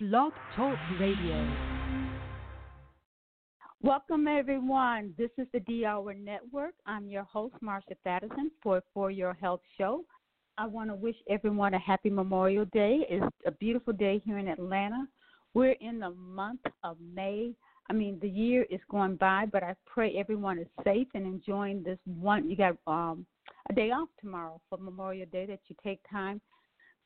Blog Talk Radio. Welcome, everyone. This is the D Hour Network. I'm your host, Marsha Thadison, for For Your Health Show. I want to wish everyone a happy Memorial Day. It's a beautiful day here in Atlanta. We're in the month of May. I mean, the year is going by, but I pray everyone is safe and enjoying this one. You got um, a day off tomorrow for Memorial Day that you take time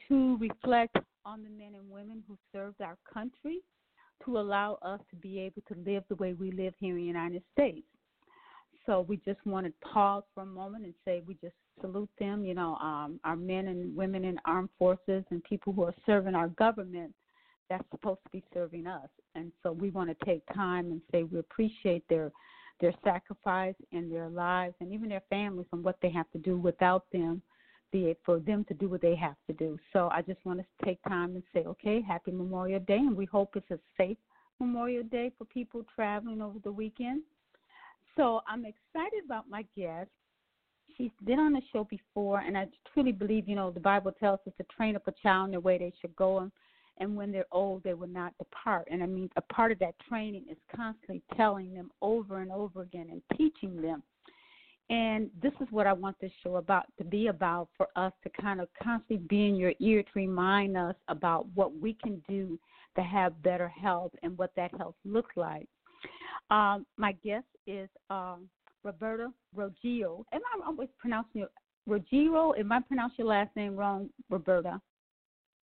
to reflect on the men and women who served our country to allow us to be able to live the way we live here in the United States. So we just want to pause for a moment and say we just salute them, you know, um, our men and women in armed forces and people who are serving our government that's supposed to be serving us. And so we want to take time and say we appreciate their their sacrifice and their lives and even their families and what they have to do without them be it for them to do what they have to do. So I just want to take time and say, okay, happy Memorial Day, and we hope it's a safe Memorial Day for people traveling over the weekend. So I'm excited about my guest. She's been on the show before, and I truly believe, you know, the Bible tells us to train up a child in the way they should go, and, and when they're old, they will not depart. And I mean, a part of that training is constantly telling them over and over again and teaching them and this is what I want this show about to be about for us to kind of constantly be in your ear to remind us about what we can do to have better health and what that health looks like. Um, my guest is um, Roberta Ruggiero. Am I always pronouncing your Ruggiero? Am I pronouncing your last name wrong, Roberta?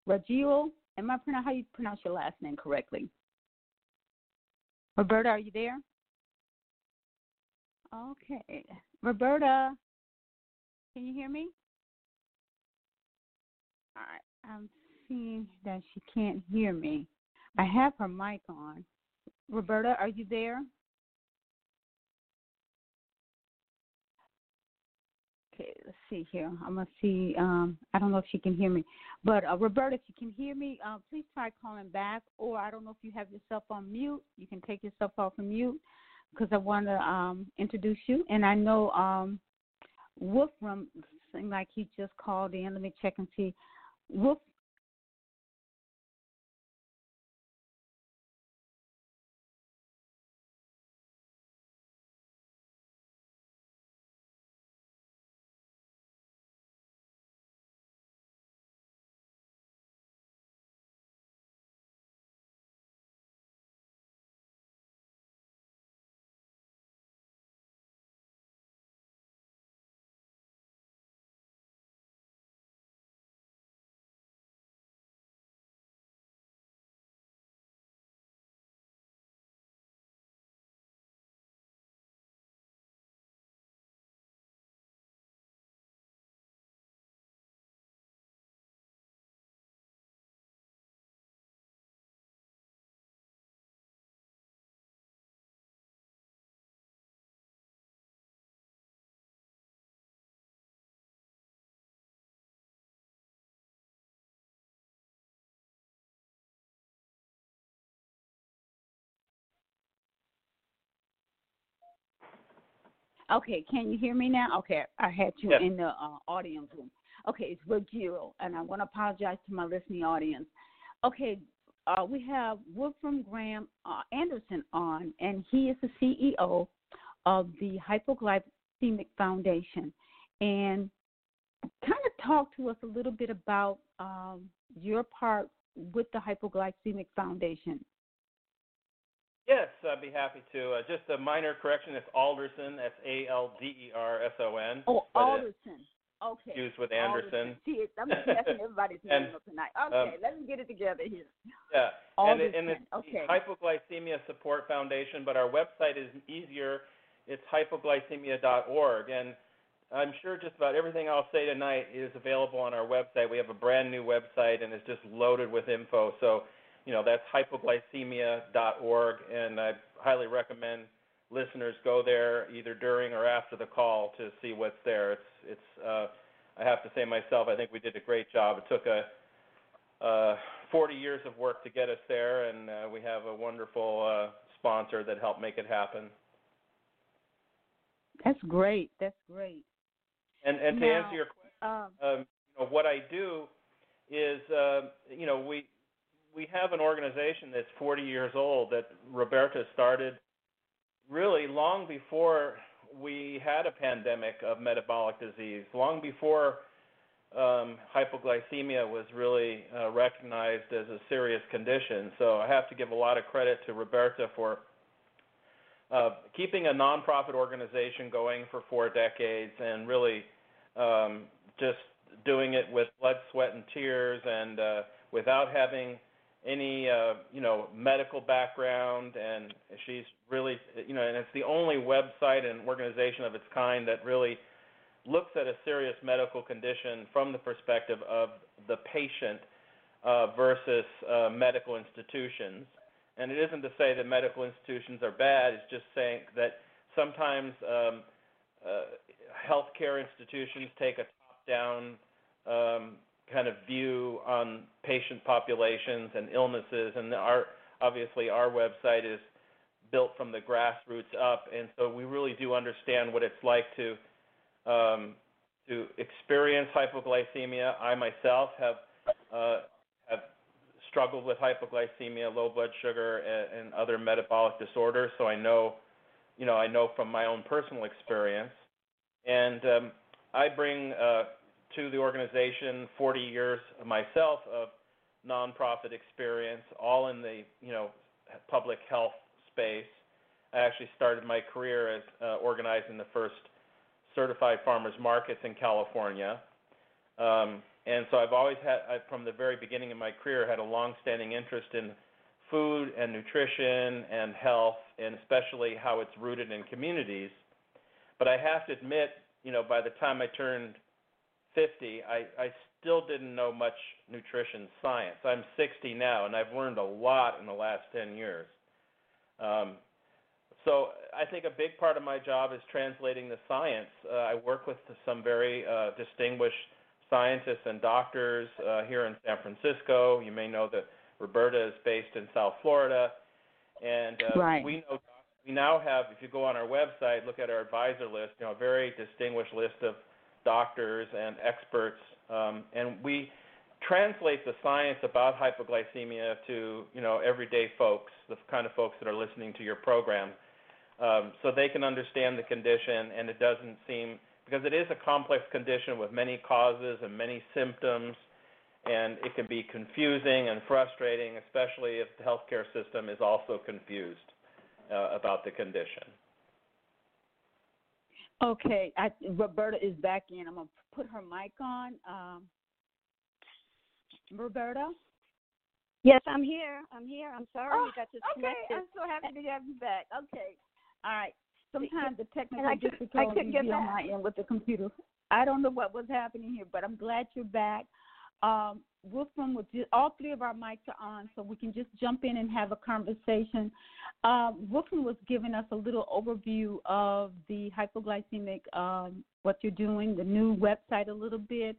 Ruggiero? Am I pronounce how you pronounce your last name correctly? Roberta, are you there? Okay. Roberta, can you hear me? All right. I'm seeing that she can't hear me. I have her mic on. Roberta, are you there? Okay, let's see here. I'm gonna see. Um, I don't know if she can hear me, but uh, Roberta, if you can hear me, uh, please try calling back. Or I don't know if you have yourself on mute. You can take yourself off of mute because I want to um, introduce you. And I know um, Wolfram seemed like he just called in. Let me check and see. Wolf. Okay, can you hear me now? Okay, I had you yes. in the uh, audience room. Okay, it's Ruggiero, and I want to apologize to my listening audience. Okay, uh, we have Wolfram Graham uh, Anderson on, and he is the CEO of the Hypoglycemic Foundation. And kind of talk to us a little bit about um, your part with the Hypoglycemic Foundation. Yes, I'd be happy to. Uh, just a minor correction. It's Alderson. That's A L D E R S O N. Oh, Alderson. Okay. Used with Anderson. See, I'm messing everybody's name up tonight. Okay, um, let me get it together here. Yeah. Alderson. And, and it's okay. Hypoglycemia Support Foundation, but our website is easier. It's hypoglycemia.org. And I'm sure just about everything I'll say tonight is available on our website. We have a brand new website, and it's just loaded with info. So you know, that's hypoglycemia.org, and I highly recommend listeners go there either during or after the call to see what's there. It's it's uh, I have to say myself, I think we did a great job. It took a uh, 40 years of work to get us there, and uh, we have a wonderful uh, sponsor that helped make it happen. That's great. That's great. And and now, to answer your question, um, um, you know, what I do is, uh, you know, we we have an organization that's 40 years old that Roberta started really long before we had a pandemic of metabolic disease, long before um, hypoglycemia was really uh, recognized as a serious condition. So I have to give a lot of credit to Roberta for uh, keeping a nonprofit organization going for four decades and really um, just doing it with blood, sweat, and tears, and uh, without having any uh, you know medical background. And she's really you know, and it's the only website and organization of its kind that really looks at a serious medical condition from the perspective of the patient uh, versus uh, medical institutions. And it isn't to say that medical institutions are bad. It's just saying that sometimes um, uh, healthcare institutions take a top-down um, kind of view on patient populations and illnesses, and our obviously our website is built from the grassroots up, and so we really do understand what it's like to um, to experience hypoglycemia. I myself have uh, have struggled with hypoglycemia, low blood sugar, and, and other metabolic disorders, so I know, you know, I know from my own personal experience, and um, I bring uh, to the organization 40 years myself of nonprofit experience, all in the you know public health space. I actually started my career as uh, organizing the first certified farmers markets in California. Um, and so I've always had, I, from the very beginning of my career, had a long-standing interest in food and nutrition and health, and especially how it's rooted in communities. But I have to admit, you know, by the time I turned 50, I, I still didn't know much nutrition science. I'm 60 now, and I've learned a lot in the last 10 years. Um, so I think a big part of my job is translating the science. Uh, I work with some very uh, distinguished scientists and doctors uh, here in San Francisco. You may know that Roberta is based in South Florida, and uh, right. we know we now have. If you go on our website, look at our advisor list. You know, a very distinguished list of doctors and experts, um, and we translate the science about hypoglycemia to you know everyday folks, the kind of folks that are listening to your program um, so they can understand the condition, and it doesn't seem because it is a complex condition with many causes and many symptoms, and it can be confusing and frustrating, especially if the healthcare system is also confused uh, about the condition. Okay, I, Roberta is back in. I'm gonna put her mic on. Um, Roberta. Yes, I'm here. I'm here. I'm sorry oh, you got disconnected. Okay, I'm so happy to have you back. Okay, all right. Sometimes the technical difficulties be on my end with the computer. I don't know what was happening here, but I'm glad you're back. Um, Wolfram, with all three of our mics are on, so we can just jump in and have a conversation. Um, Wolfram was giving us a little overview of the hypoglycemic, um, what you're doing, the new website a little bit.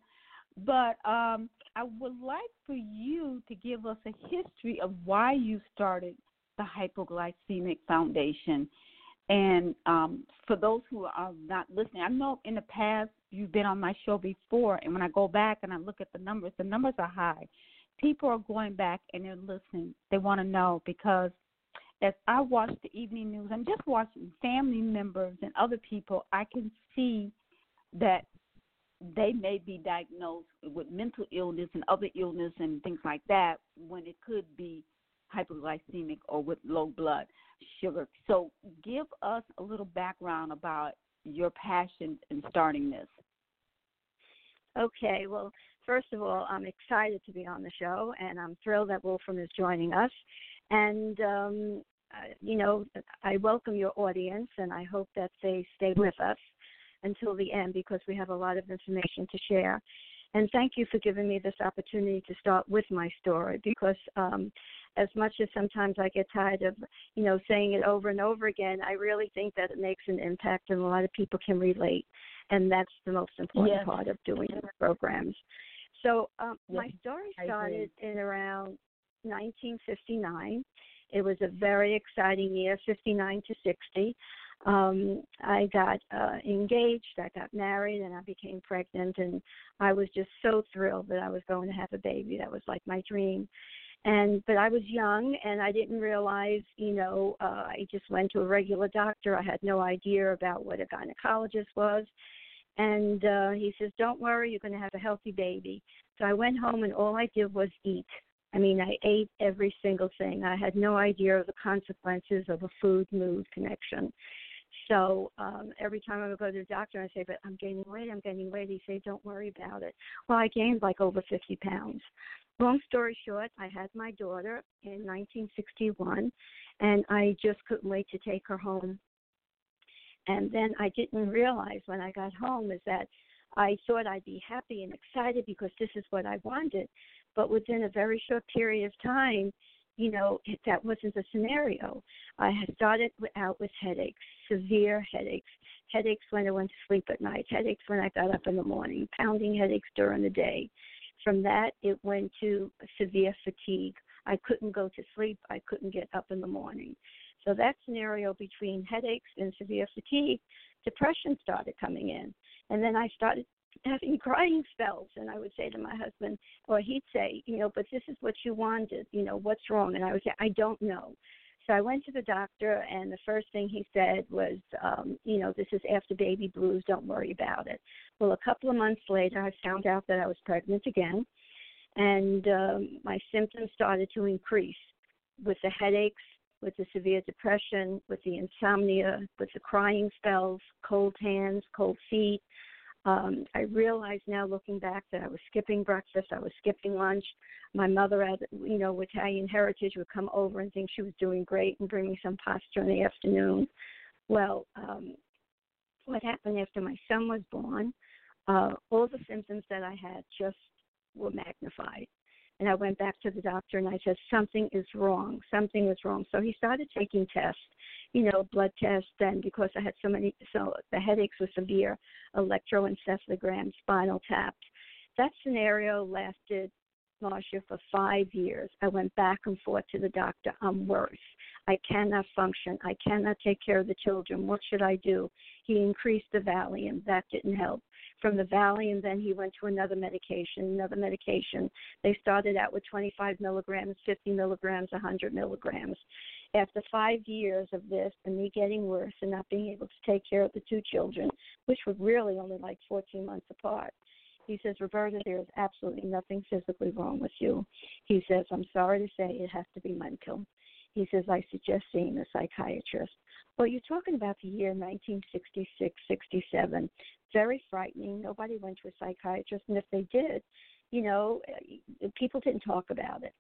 But um, I would like for you to give us a history of why you started the Hypoglycemic Foundation and um, for those who are not listening, I know in the past you've been on my show before, and when I go back and I look at the numbers, the numbers are high. People are going back and they're listening. They want to know because as I watch the evening news, I'm just watching family members and other people, I can see that they may be diagnosed with mental illness and other illness and things like that when it could be hypoglycemic or with low blood sugar. So, give us a little background about your passion in starting this. Okay, well, first of all, I'm excited to be on the show, and I'm thrilled that Wolfram is joining us. And, um, uh, you know, I welcome your audience, and I hope that they stay with us until the end because we have a lot of information to share. And thank you for giving me this opportunity to start with my story because um, as much as sometimes I get tired of, you know, saying it over and over again, I really think that it makes an impact and a lot of people can relate. And that's the most important yes. part of doing the programs. So um, yes, my story started in around 1959. It was a very exciting year, 59 to 60. Um, I got uh, engaged, I got married, and I became pregnant. And I was just so thrilled that I was going to have a baby. That was like my dream. And but I was young and I didn't realize, you know, uh, I just went to a regular doctor. I had no idea about what a gynecologist was, and uh, he says, "Don't worry, you're going to have a healthy baby." So I went home and all I did was eat. I mean, I ate every single thing. I had no idea of the consequences of a food mood connection. So um, every time I would go to the doctor, I say, "But I'm gaining weight. I'm gaining weight." He say, "Don't worry about it." Well, I gained like over 50 pounds. Long story short, I had my daughter in 1961, and I just couldn't wait to take her home. And then I didn't realize when I got home is that I thought I'd be happy and excited because this is what I wanted. But within a very short period of time, you know, that wasn't the scenario. I had started out with headaches, severe headaches, headaches when I went to sleep at night, headaches when I got up in the morning, pounding headaches during the day. From that, it went to severe fatigue. I couldn't go to sleep. I couldn't get up in the morning. So that scenario between headaches and severe fatigue, depression started coming in. And then I started having crying spells and I would say to my husband or he'd say, you know, but this is what you wanted, you know, what's wrong? And I would say, I don't know. So I went to the doctor and the first thing he said was, um, you know, this is after baby blues, don't worry about it. Well, a couple of months later I found out that I was pregnant again and um, my symptoms started to increase with the headaches, with the severe depression, with the insomnia, with the crying spells, cold hands, cold feet, um, I realize now, looking back, that I was skipping breakfast, I was skipping lunch. My mother, had, you know, Italian heritage, would come over and think she was doing great and bring me some pasta in the afternoon. Well, um, what happened after my son was born? Uh, all the symptoms that I had just were magnified. And I went back to the doctor and I said, something is wrong. Something is wrong. So he started taking tests you know, blood tests. And because I had so many, so the headaches were severe, electroencephalogram, spinal tapped. That scenario lasted, Marsha, for five years. I went back and forth to the doctor. I'm worse. I cannot function. I cannot take care of the children. What should I do? He increased the Valium. That didn't help. From the valley, and then he went to another medication, another medication. They started out with 25 milligrams, 50 milligrams, 100 milligrams after five years of this and me getting worse and not being able to take care of the two children, which were really only like 14 months apart, he says, Roberta, there is absolutely nothing physically wrong with you. He says, I'm sorry to say it has to be mental. He says, I suggest seeing a psychiatrist. Well, you're talking about the year 1966, 67. Very frightening. Nobody went to a psychiatrist, and if they did, you know, eh, people didn't talk about it.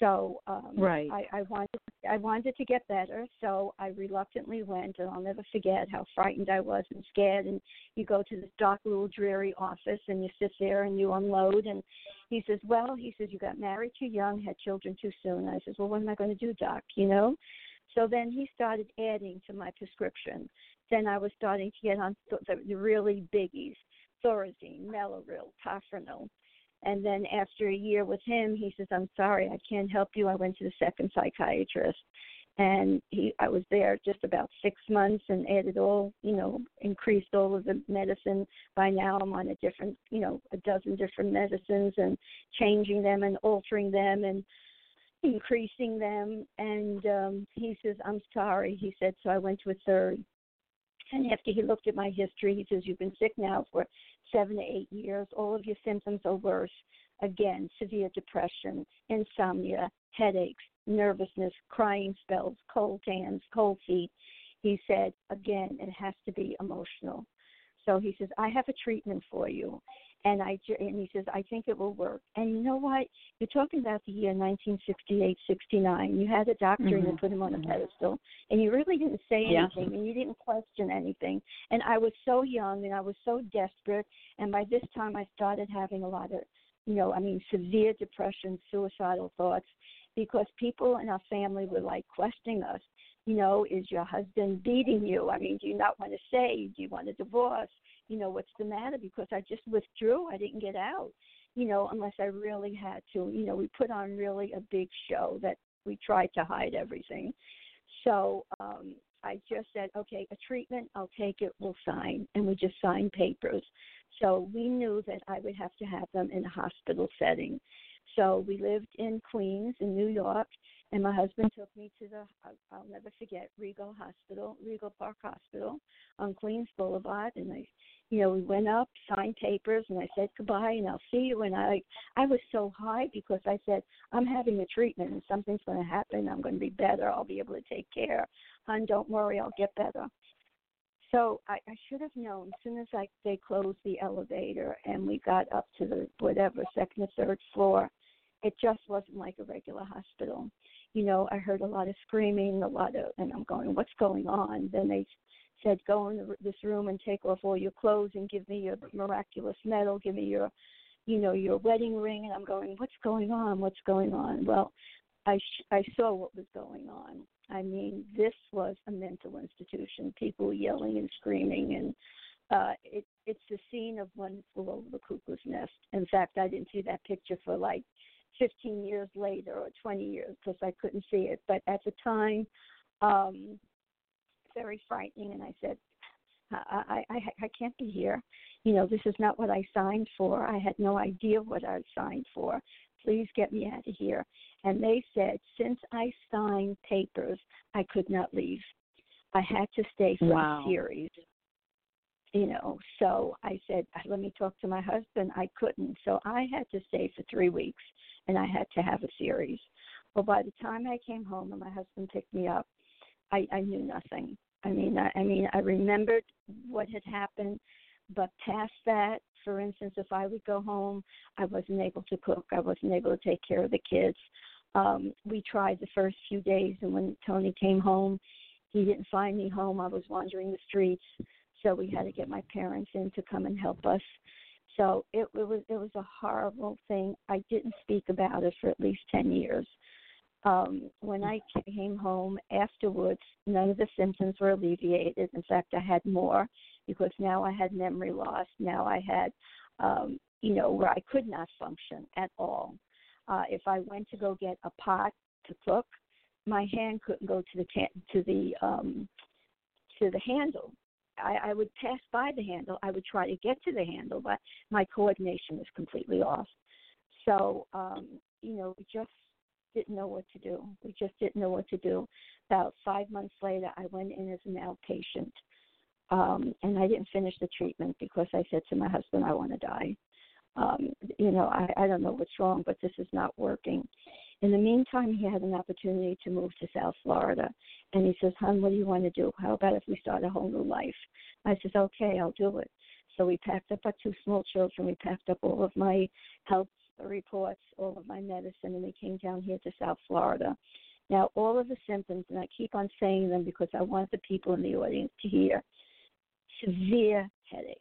So um, right. I, I wanted I wanted to get better, so I reluctantly went, and I'll never forget how frightened I was and scared. And you go to this dark little dreary office, and you sit there and you unload. And he says, "Well," he says, "you got married too young, had children too soon." I says, "Well, what am I going to do, doc? You know?" So then he started adding to my prescription. Then I was starting to get on the, the really biggies: Thorazine, Mellaril, Tofranil. And then after a year with him, he says, "I'm sorry, I can't help you." I went to the second psychiatrist, and he I was there just about six months and added all you know increased all of the medicine. By now, I'm on a different you know a dozen different medicines and changing them and altering them and increasing them. And um, he says, "I'm sorry," he said. So I went to a third. And after he looked at my history, he says, You've been sick now for seven to eight years. All of your symptoms are worse. Again, severe depression, insomnia, headaches, nervousness, crying spells, cold hands, cold feet. He said, again, it has to be emotional. So he says, I have a treatment for you and I and he says I think it will work. And you know what? You're talking about the year 1968, 69. You had a doctor mm-hmm. and you put him on a pedestal, and you really didn't say yeah. anything, and you didn't question anything. And I was so young, and I was so desperate. And by this time, I started having a lot of, you know, I mean, severe depression, suicidal thoughts, because people in our family were like questioning us. You know, is your husband beating you? I mean, do you not want to say? Do you want a divorce? You know, what's the matter? Because I just withdrew. I didn't get out, you know, unless I really had to. You know, we put on really a big show that we tried to hide everything. So um, I just said, okay, a treatment, I'll take it, we'll sign. And we just signed papers. So we knew that I would have to have them in a hospital setting. so we lived in Queens, in New York, and my husband took me to the I'll never forget Regal Hospital, Rego Park Hospital on Queens Boulevard, and I, you know, we went up, signed papers, and I said goodbye, and I'll see you. And I, I was so high because I said I'm having a treatment, and something's going to happen. I'm going to be better. I'll be able to take care. Hon, don't worry, I'll get better. So I, I should have known as soon as I they closed the elevator and we got up to the whatever second or third floor, it just wasn't like a regular hospital you know, I heard a lot of screaming, a lot of, and I'm going, what's going on? Then they said, go in this room and take off all your clothes and give me your miraculous medal, give me your, you know, your wedding ring. And I'm going, what's going on? What's going on? Well, I sh- I saw what was going on. I mean, this was a mental institution. People yelling and screaming, and uh, it it's the scene of one flew over the cuckoo's nest. In fact, I didn't see that picture for like 15 years later or 20 years because I couldn't see it. But at the time, um, very frightening. And I said, I, I, I can't be here. You know, this is not what I signed for. I had no idea what I signed for. Please get me out of here. And they said, since I signed papers, I could not leave. I had to stay for wow. a series you know so i said let me talk to my husband i couldn't so i had to stay for three weeks and I had to have a series. Well, by the time I came home and my husband picked me up, I, I knew nothing. I mean, I, I mean, I remembered what had happened, but past that, for instance, if I would go home, I wasn't able to cook. I wasn't able to take care of the kids. Um, we tried the first few days, and when Tony came home, he didn't find me home. I was wandering the streets, so we had to get my parents in to come and help us. So it, it was it was a horrible thing. I didn't speak about it for at least ten years. Um, when I came home afterwards, none of the symptoms were alleviated. In fact, I had more because now I had memory loss. Now I had, um, you know, where I could not function at all. Uh, if I went to go get a pot to cook, my hand couldn't go to the can- to the um, to the handle I, I would pass by the handle. I would try to get to the handle, but my coordination was completely off. So, um, you know, we just didn't know what to do. We just didn't know what to do. About five months later, I went in as an outpatient, um, and I didn't finish the treatment because I said to my husband, "I want to die." Um, you know, I, I don't know what's wrong, but this is not working. In the meantime, he had an opportunity to move to South Florida. And he says, Hon, what do you want to do? How about if we start a whole new life? I says, Okay, I'll do it. So we packed up our two small children. We packed up all of my health reports, all of my medicine, and we came down here to South Florida. Now, all of the symptoms, and I keep on saying them because I want the people in the audience to hear severe headaches,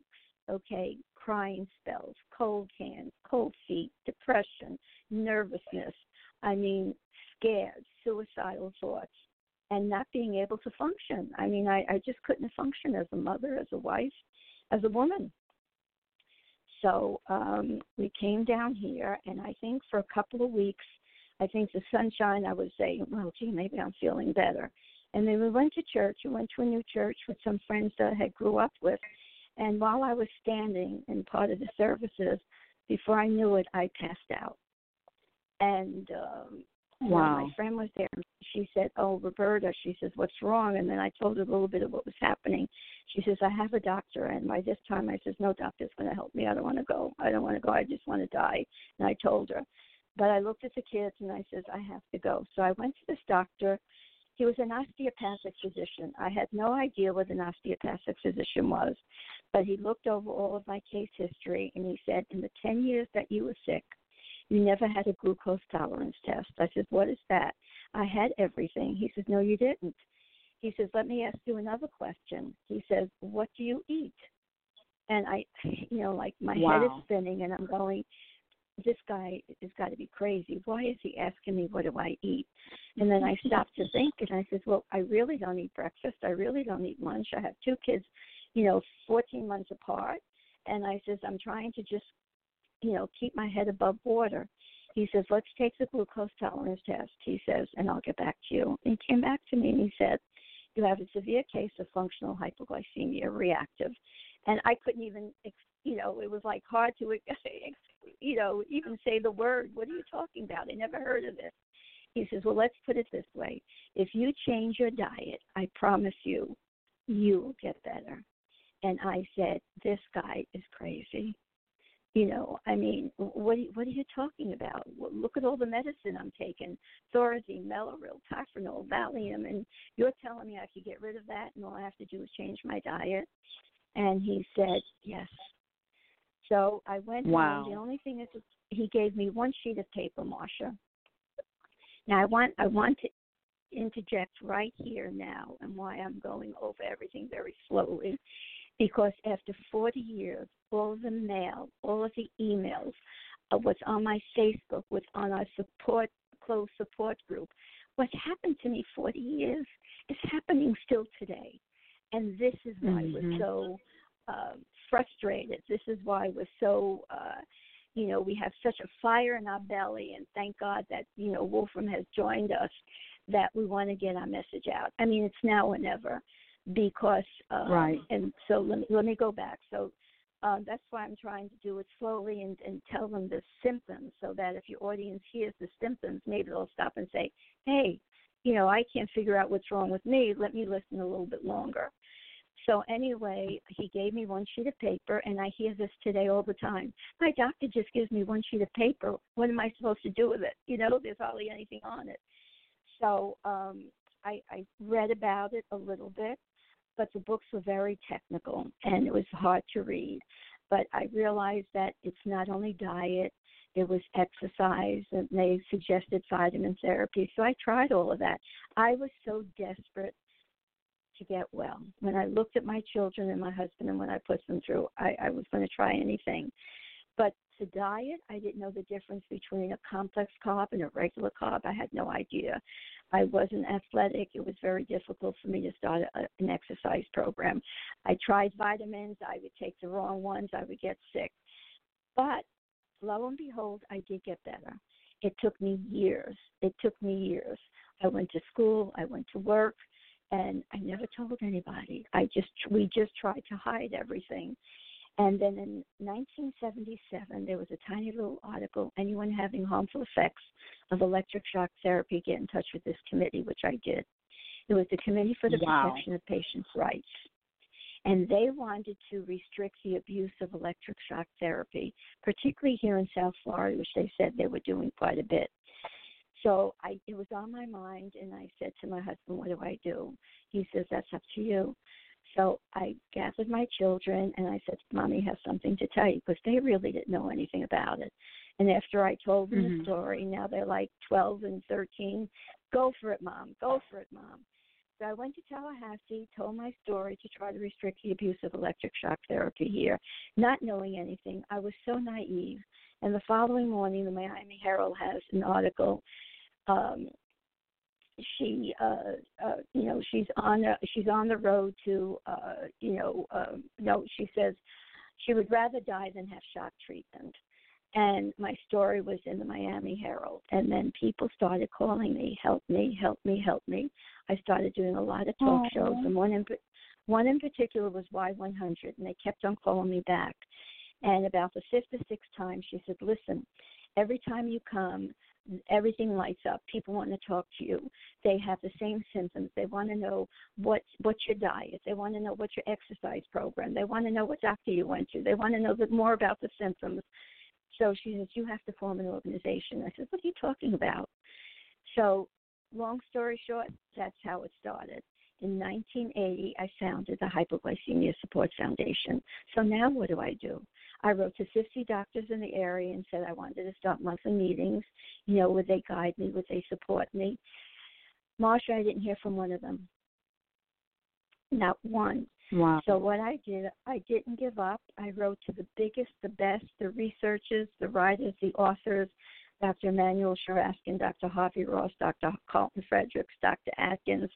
okay, crying spells, cold hands, cold feet, depression, nervousness, I mean, scared, suicidal thoughts, and not being able to function. I mean, I, I just couldn't function as a mother, as a wife, as a woman. So um, we came down here, and I think for a couple of weeks, I think the sunshine, I was saying, well, gee, maybe I'm feeling better. And then we went to church. We went to a new church with some friends that I had grew up with. And while I was standing in part of the services, before I knew it, I passed out and um wow. my friend was there. She said, "Oh, Roberta," she says, "What's wrong?" And then I told her a little bit of what was happening. She says, "I have a doctor," and by this time I says, "No doctor's going to help me. I don't want to go. I don't want to go. I just want to die." And I told her, but I looked at the kids and I says, "I have to go." So I went to this doctor. He was an osteopathic physician. I had no idea what an osteopathic physician was, but he looked over all of my case history and he said, "In the ten years that you were sick." You never had a glucose tolerance test. I said, What is that? I had everything. He says, No, you didn't. He says, Let me ask you another question. He says, What do you eat? And I, you know, like my wow. head is spinning, and I'm going, This guy has got to be crazy. Why is he asking me what do I eat? And then I stopped to think, and I said, Well, I really don't eat breakfast. I really don't eat lunch. I have two kids, you know, 14 months apart. And I says, I'm trying to just you know, keep my head above water. He says, let's take the glucose tolerance test. He says, and I'll get back to you. And he came back to me and he said, you have a severe case of functional hypoglycemia reactive. And I couldn't even, you know, it was like hard to you know, even say the word. What are you talking about? I never heard of this. He says, Well, let's put it this way. If you change your diet, I promise you, you will get better. And I said, This guy is crazy. You know, I mean, what what are you talking about? Look at all the medicine I'm taking: Thorazine, Mellaril, Tofranil, Valium, and you're telling me I could get rid of that, and all I have to do is change my diet. And he said, yes. So I went wow. The only thing is, he gave me one sheet of paper, Marsha. Now I want I want to interject right here now, and why I'm going over everything very slowly, because after 40 years, all of the mail, all of the emails, uh, what's on my Facebook, what's on our support close support group, what happened to me 40 years is happening still today. And this is why mm-hmm. we're so uh, frustrated. This is why we're so, uh, you know, we have such a fire in our belly. And thank God that, you know, Wolfram has joined us that we want to get our message out. I mean, it's now or never because, uh, right. And so let me, let me go back. So uh, that's why I'm trying to do it slowly and, and tell them the symptoms so that if your audience hears the symptoms, maybe they'll stop and say, hey, you know, I can't figure out what's wrong with me. Let me listen a little bit longer. So anyway, he gave me one sheet of paper, and I hear this today all the time. My doctor just gives me one sheet of paper. What am I supposed to do with it? You know, there's hardly anything on it. So um, I, I read about it a little bit, but the books were very technical and it was hard to read. But I realized that it's not only diet, it was exercise, and they suggested vitamin therapy. So I tried all of that. I was so desperate to get well. When I looked at my children and my husband and when I put them through, I, I was going to try anything. To diet, I didn't know the difference between a complex carb and a regular carb. I had no idea. I wasn't athletic. It was very difficult for me to start a, an exercise program. I tried vitamins. I would take the wrong ones. I would get sick. But lo and behold, I did get better. It took me years. It took me years. I went to school. I went to work and I never told anybody. I just we just tried to hide everything. And then in 1977, there was a tiny little article. Anyone having harmful effects of electric shock therapy, get in touch with this committee, which I did. It was the Committee for the wow. Protection of Patients' Rights. And they wanted to restrict the abuse of electric shock therapy, particularly here in South Florida, which they said they were doing quite a bit. So I it was on my mind and I said to my husband, What do I do? He says, That's up to you. So I gathered my children and I said, Mommy has something to tell you because they really didn't know anything about it. And after I told them mm-hmm. the story, now they're like 12 and 13. Go for it, Mom. Go for it, Mom. So I went to Tallahassee, told my story to try to restrict the abuse of electric shock therapy here, not knowing anything. I was so naive. And the following morning, the Miami Herald has an article um, she uh uh you know she's on a, she's on the road to uh you know uh, no she says she would rather die than have shock treatment. And my story was in the Miami Herald. And then people started calling me help me help me help me. I started doing a lot of talk Aww. shows and one in one in particular was Y100 and they kept on calling me back. And about the fifth or sixth time she said listen every time you come everything lights up. People want to talk to you. They have the same symptoms. They want to know what what's your diet. They want to know what's your exercise program. They want to know what doctor you went to. They want to know more about the symptoms. So she says, You have to form an organization. I said, What are you talking about? So, long story short, that's how it started. In 1980, I founded the Hypoglycemia Support Foundation. So now what do I do? I wrote to 50 doctors in the area and said I wanted to start monthly meetings. You know, would they guide me? Would they support me? Marsha, I didn't hear from one of them. Not one. Wow. So what I did, I didn't give up. I wrote to the biggest, the best, the researchers, the writers, the authors, Dr. Emanuel Cheraskin, Dr. Harvey Ross, Dr. Carlton Fredericks, Dr. Atkins,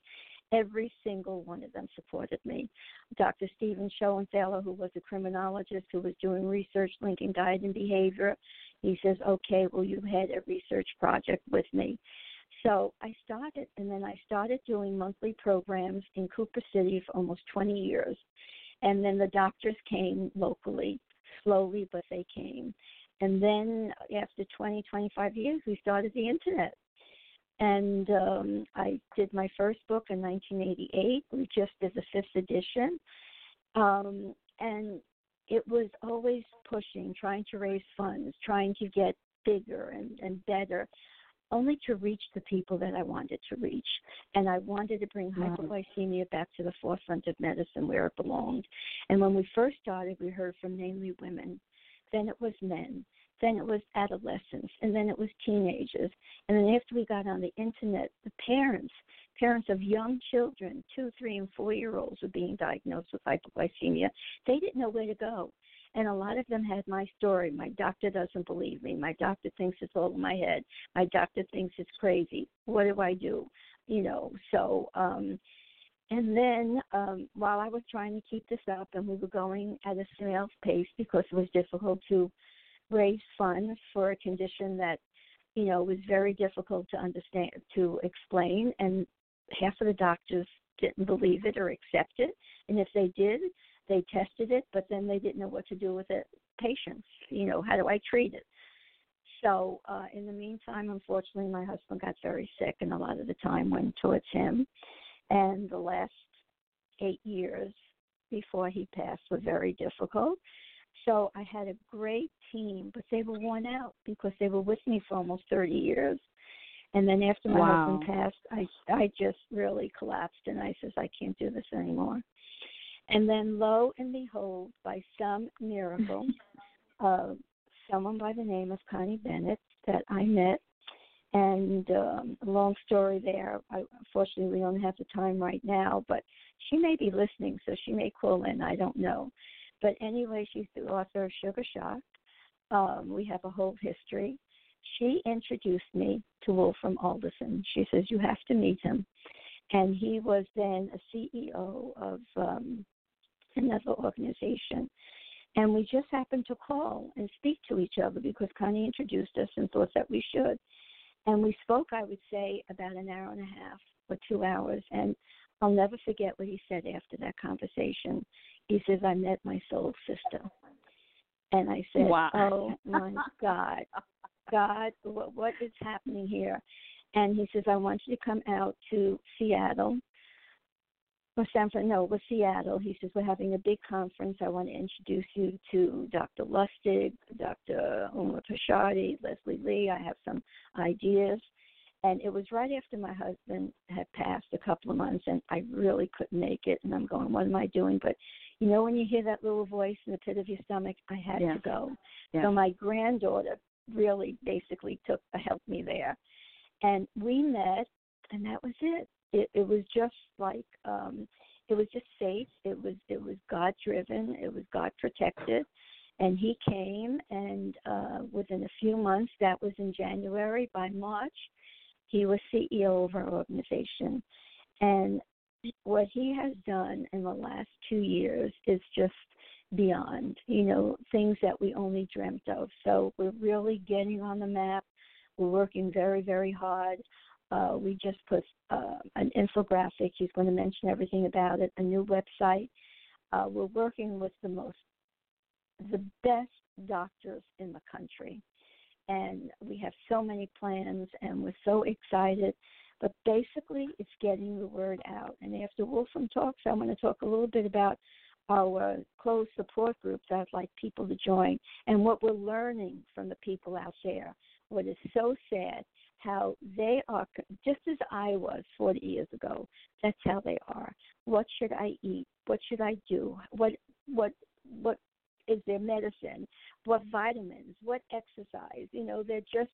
Every single one of them supported me. Dr. Stephen Schoenthaler, who was a criminologist who was doing research linking diet and behavior, he says, okay, well, you had a research project with me. So I started, and then I started doing monthly programs in Cooper City for almost 20 years. And then the doctors came locally, slowly, but they came. and then after 20, 25 years, we started the internet. And um, I did my first book in 1988. We just did the fifth edition. Um, and it was always pushing, trying to raise funds, trying to get bigger and, and better, only to reach the people that I wanted to reach. And I wanted to bring mm-hmm. hypoglycemia back to the forefront of medicine where it belonged. And when we first started, we heard from mainly women. Then it was men then it was adolescents, and then it was teenagers. And then after we got on the internet, the parents, parents of young children, two, three, and four year olds, were being diagnosed with hypoglycemia. They didn't know where to go. And a lot of them had my story. My doctor doesn't believe me. My doctor thinks it's all in my head. My doctor thinks it's crazy. What do I do? You know, so um and then um, while I was trying to keep this up and we were going at a snail's pace because it was difficult to raise funds for a condition that you know was very difficult to understand to explain and half of the doctors didn't believe it or accept it. And if they did they tested it but then they didn't know what to do with it. Patients you know how do i treat it? So uh in the meantime unfortunately my husband got very sick and a lot of the time went towards him. And the last eight years before he passed were very difficult so I had a great team, but they were worn out because they were with me for almost 30 years. And then after my wow. husband passed, I I just really collapsed, and I says I can't do this anymore. And then, lo and behold, by some miracle, uh, someone by the name of Connie Bennett that I met, and um, long story there. I, unfortunately, we don't have the time right now, but she may be listening, so she may call in. I don't know. But anyway, she's the author of Sugar Shock. Um, we have a whole history. She introduced me to Wolfram Alderson. She says, You have to meet him. And he was then a CEO of um, another organization. And we just happened to call and speak to each other because Connie introduced us and thought that we should. And we spoke, I would say, about an hour and a half or two hours. And I'll never forget what he said after that conversation. He says, I met my soul sister. And I said, wow. Oh my God, God, what, what is happening here? And he says, I want you to come out to Seattle or San Francisco, no, with Seattle. He says, We're having a big conference. I want to introduce you to Dr. Lustig, Dr. Uma Pashardi, Leslie Lee. I have some ideas. And it was right after my husband had passed a couple of months, and I really couldn't make it. And I'm going, What am I doing? But you know when you hear that little voice in the pit of your stomach, I had yeah. to go. Yeah. So my granddaughter really basically took uh, helped me there, and we met, and that was it. It, it was just like um, it was just faith. It was it was God driven. It was God protected, and He came, and uh, within a few months, that was in January. By March, he was CEO of our organization, and what he has done in the last two years is just beyond, you know, things that we only dreamt of. So we're really getting on the map. We're working very, very hard. Uh, we just put uh, an infographic. He's going to mention everything about it. A new website. Uh, we're working with the most, the best doctors in the country, and we have so many plans, and we're so excited. But basically, it's getting the word out. And after Wolfram talks, I'm going to talk a little bit about our uh, closed support groups I'd like people to join and what we're learning from the people out there. What is so sad how they are just as I was 40 years ago. That's how they are. What should I eat? What should I do? What what what is their medicine? What vitamins? What exercise? You know, they're just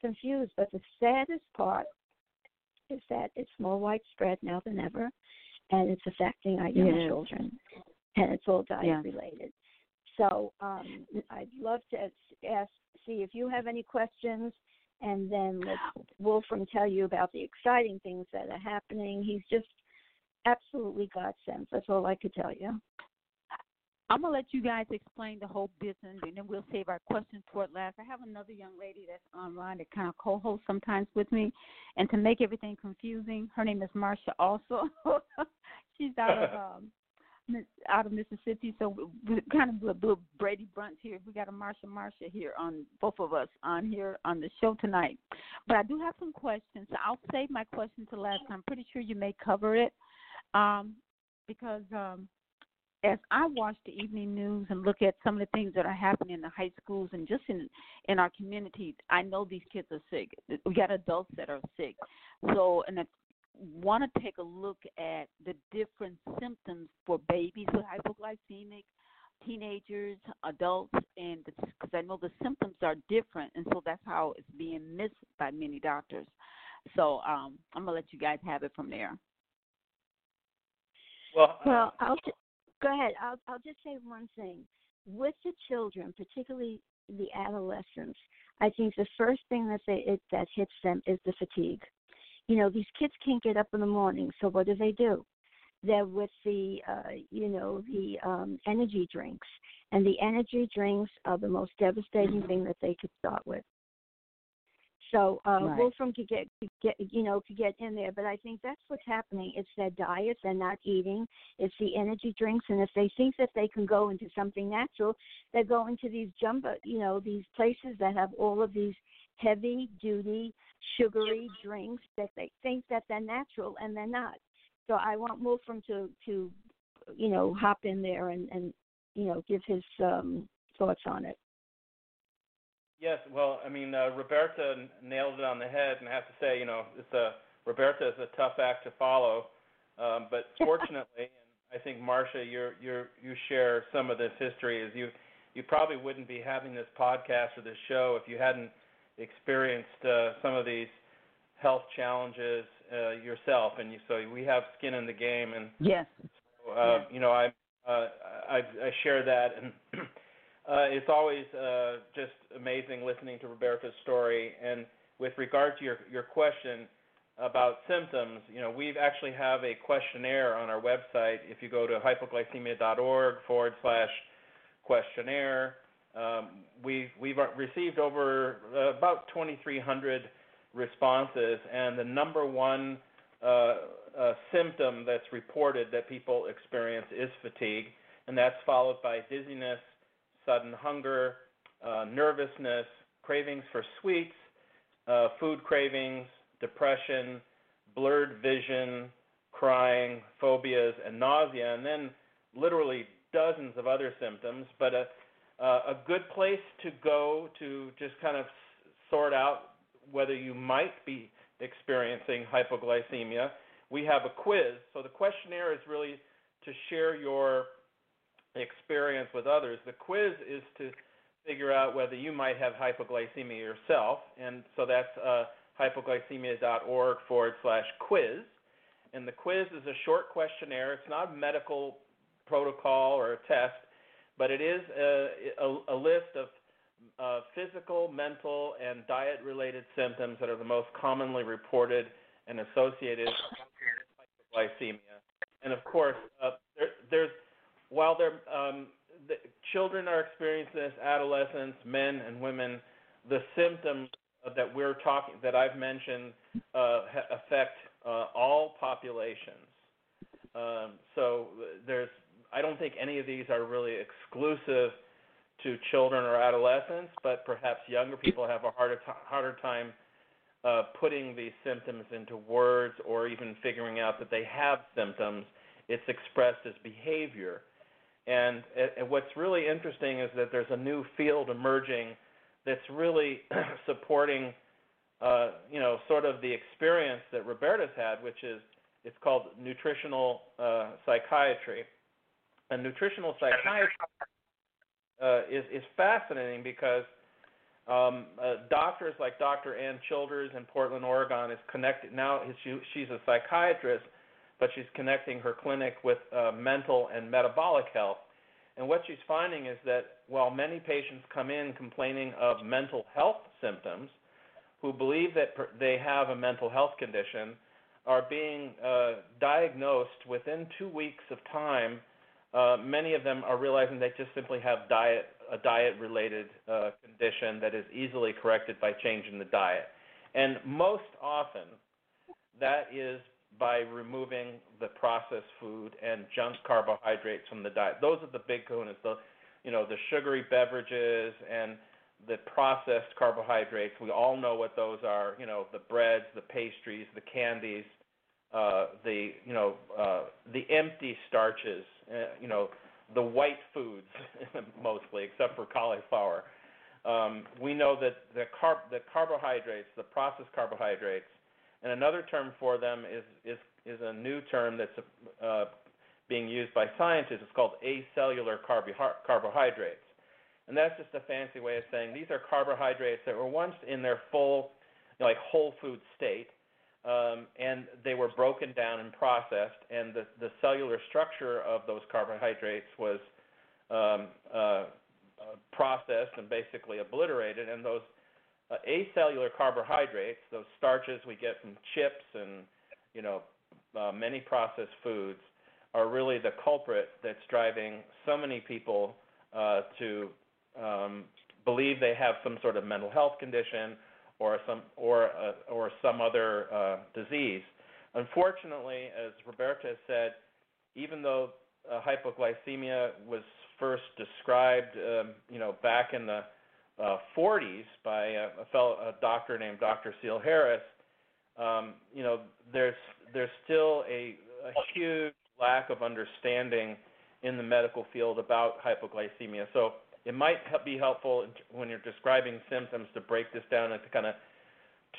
confused. But the saddest part is that it's more widespread now than ever, and it's affecting our young yes. children, and it's all diet yes. related. So um, I'd love to ask, see if you have any questions, and then let Wolfram tell you about the exciting things that are happening. He's just absolutely God sent. That's all I could tell you. I'm gonna let you guys explain the whole business, and then we'll save our questions toward last. I have another young lady that's online that kind of co-hosts sometimes with me, and to make everything confusing, her name is Marcia. Also, she's out of um, out of Mississippi, so we're kind of a little Brady Bunch here. We got a Marsha Marsha here on both of us on here on the show tonight. But I do have some questions. I'll save my question to last. I'm pretty sure you may cover it, um, because um, as I watch the evening news and look at some of the things that are happening in the high schools and just in in our community, I know these kids are sick. We got adults that are sick. So, and I want to take a look at the different symptoms for babies with hypoglycemic, teenagers, adults, and because I know the symptoms are different, and so that's how it's being missed by many doctors. So um, I'm gonna let you guys have it from there. Well, well, I'll just, go ahead. I'll I'll just say one thing with the children, particularly the adolescents. I think the first thing that they it, that hits them is the fatigue you know these kids can't get up in the morning so what do they do they're with the uh you know the um energy drinks and the energy drinks are the most devastating thing that they could start with so uh right. wolfram could get could get you know could get in there but i think that's what's happening it's their diet they're not eating it's the energy drinks and if they think that they can go into something natural they're going to these jumbo you know these places that have all of these heavy duty sugary drinks that they think that they're natural and they're not. So I want Wolfram to to you know hop in there and and you know give his um, thoughts on it. Yes, well, I mean, uh, Roberta nailed it on the head, and I have to say, you know, it's a Roberta is a tough act to follow, um, but fortunately, and I think Marsha, you you you share some of this history. Is you you probably wouldn't be having this podcast or this show if you hadn't experienced uh, some of these health challenges uh, yourself, and you, so we have skin in the game. And yes, so, uh, yes. you know, I, uh, I I share that, and uh, it's always uh, just amazing listening to Roberta's story. And with regard to your your question about symptoms, you know, we actually have a questionnaire on our website. If you go to hypoglycemia.org forward slash questionnaire, um, we've we've received over uh, about 2,300 responses, and the number one uh, uh, symptom that's reported that people experience is fatigue, and that's followed by dizziness, sudden hunger, uh, nervousness, cravings for sweets, uh, food cravings, depression, blurred vision, crying, phobias, and nausea, and then literally dozens of other symptoms. But uh, uh, a good place to go to just kind of sort out whether you might be experiencing hypoglycemia. We have a quiz. So the questionnaire is really to share your experience with others. The quiz is to figure out whether you might have hypoglycemia yourself. And so that's uh, hypoglycemia.org forward slash quiz. And the quiz is a short questionnaire. It's not a medical protocol or a test but it is a, a, a list of uh, physical, mental, and diet related symptoms that are the most commonly reported and associated with hypoglycemia. And of course, uh, there, there's while there, um, the children are experiencing this, adolescents, men and women, the symptoms that we're talking that I've mentioned uh, affect uh, all populations. Um, so there's I don't think any of these are really exclusive to children or adolescents, but perhaps younger people have a harder t- harder time uh, putting these symptoms into words or even figuring out that they have symptoms. It's expressed as behavior. And, and what's really interesting is that there's a new field emerging that's really supporting, uh, you know, sort of the experience that Roberta's had, which is it's called nutritional uh, psychiatry and nutritional psychiatry uh, is is fascinating because um, uh, doctors like Dr. Ann Childers in Portland, Oregon, is connected now. She, she's a psychiatrist, but she's connecting her clinic with uh, mental and metabolic health. And what she's finding is that while many patients come in complaining of mental health symptoms, who believe that per- they have a mental health condition, are being uh, diagnosed within two weeks of time uh, many of them are realizing they just simply have diet a diet related uh, condition that is easily corrected by changing the diet. And most often, that is by removing the processed food and junk carbohydrates from the diet. Those are the big kahunas. The you know the sugary beverages and the processed carbohydrates. We all know what those are. You know the breads, the pastries, the candies, uh, the you know uh, the empty starches. Uh, you know the white foods mostly, except for cauliflower. Um, we know that the, carb- the carbohydrates, the processed carbohydrates, and another term for them is is is a new term that's uh, being used by scientists. It's called acellular carbohydrates, and that's just a fancy way of saying these are carbohydrates that were once in their full, you know, like whole food state, um, and they were broken down and processed, and the the cellular structure of those carbohydrates was um, uh, uh, processed and basically obliterated, and those uh, acellular carbohydrates, those starches we get from chips and you know uh, many processed foods, are really the culprit that's driving so many people uh, to um, believe they have some sort of mental health condition or some or uh, or some other uh, disease. Unfortunately, as Roberta said, even though uh, hypoglycemia was first described, um, you know, back in the uh, 40s by a, a fellow a doctor named Dr. Seale Harris, um, you know, there's there's still a, a huge lack of understanding in the medical field about hypoglycemia. So it might be helpful when you're describing symptoms to break this down into kind of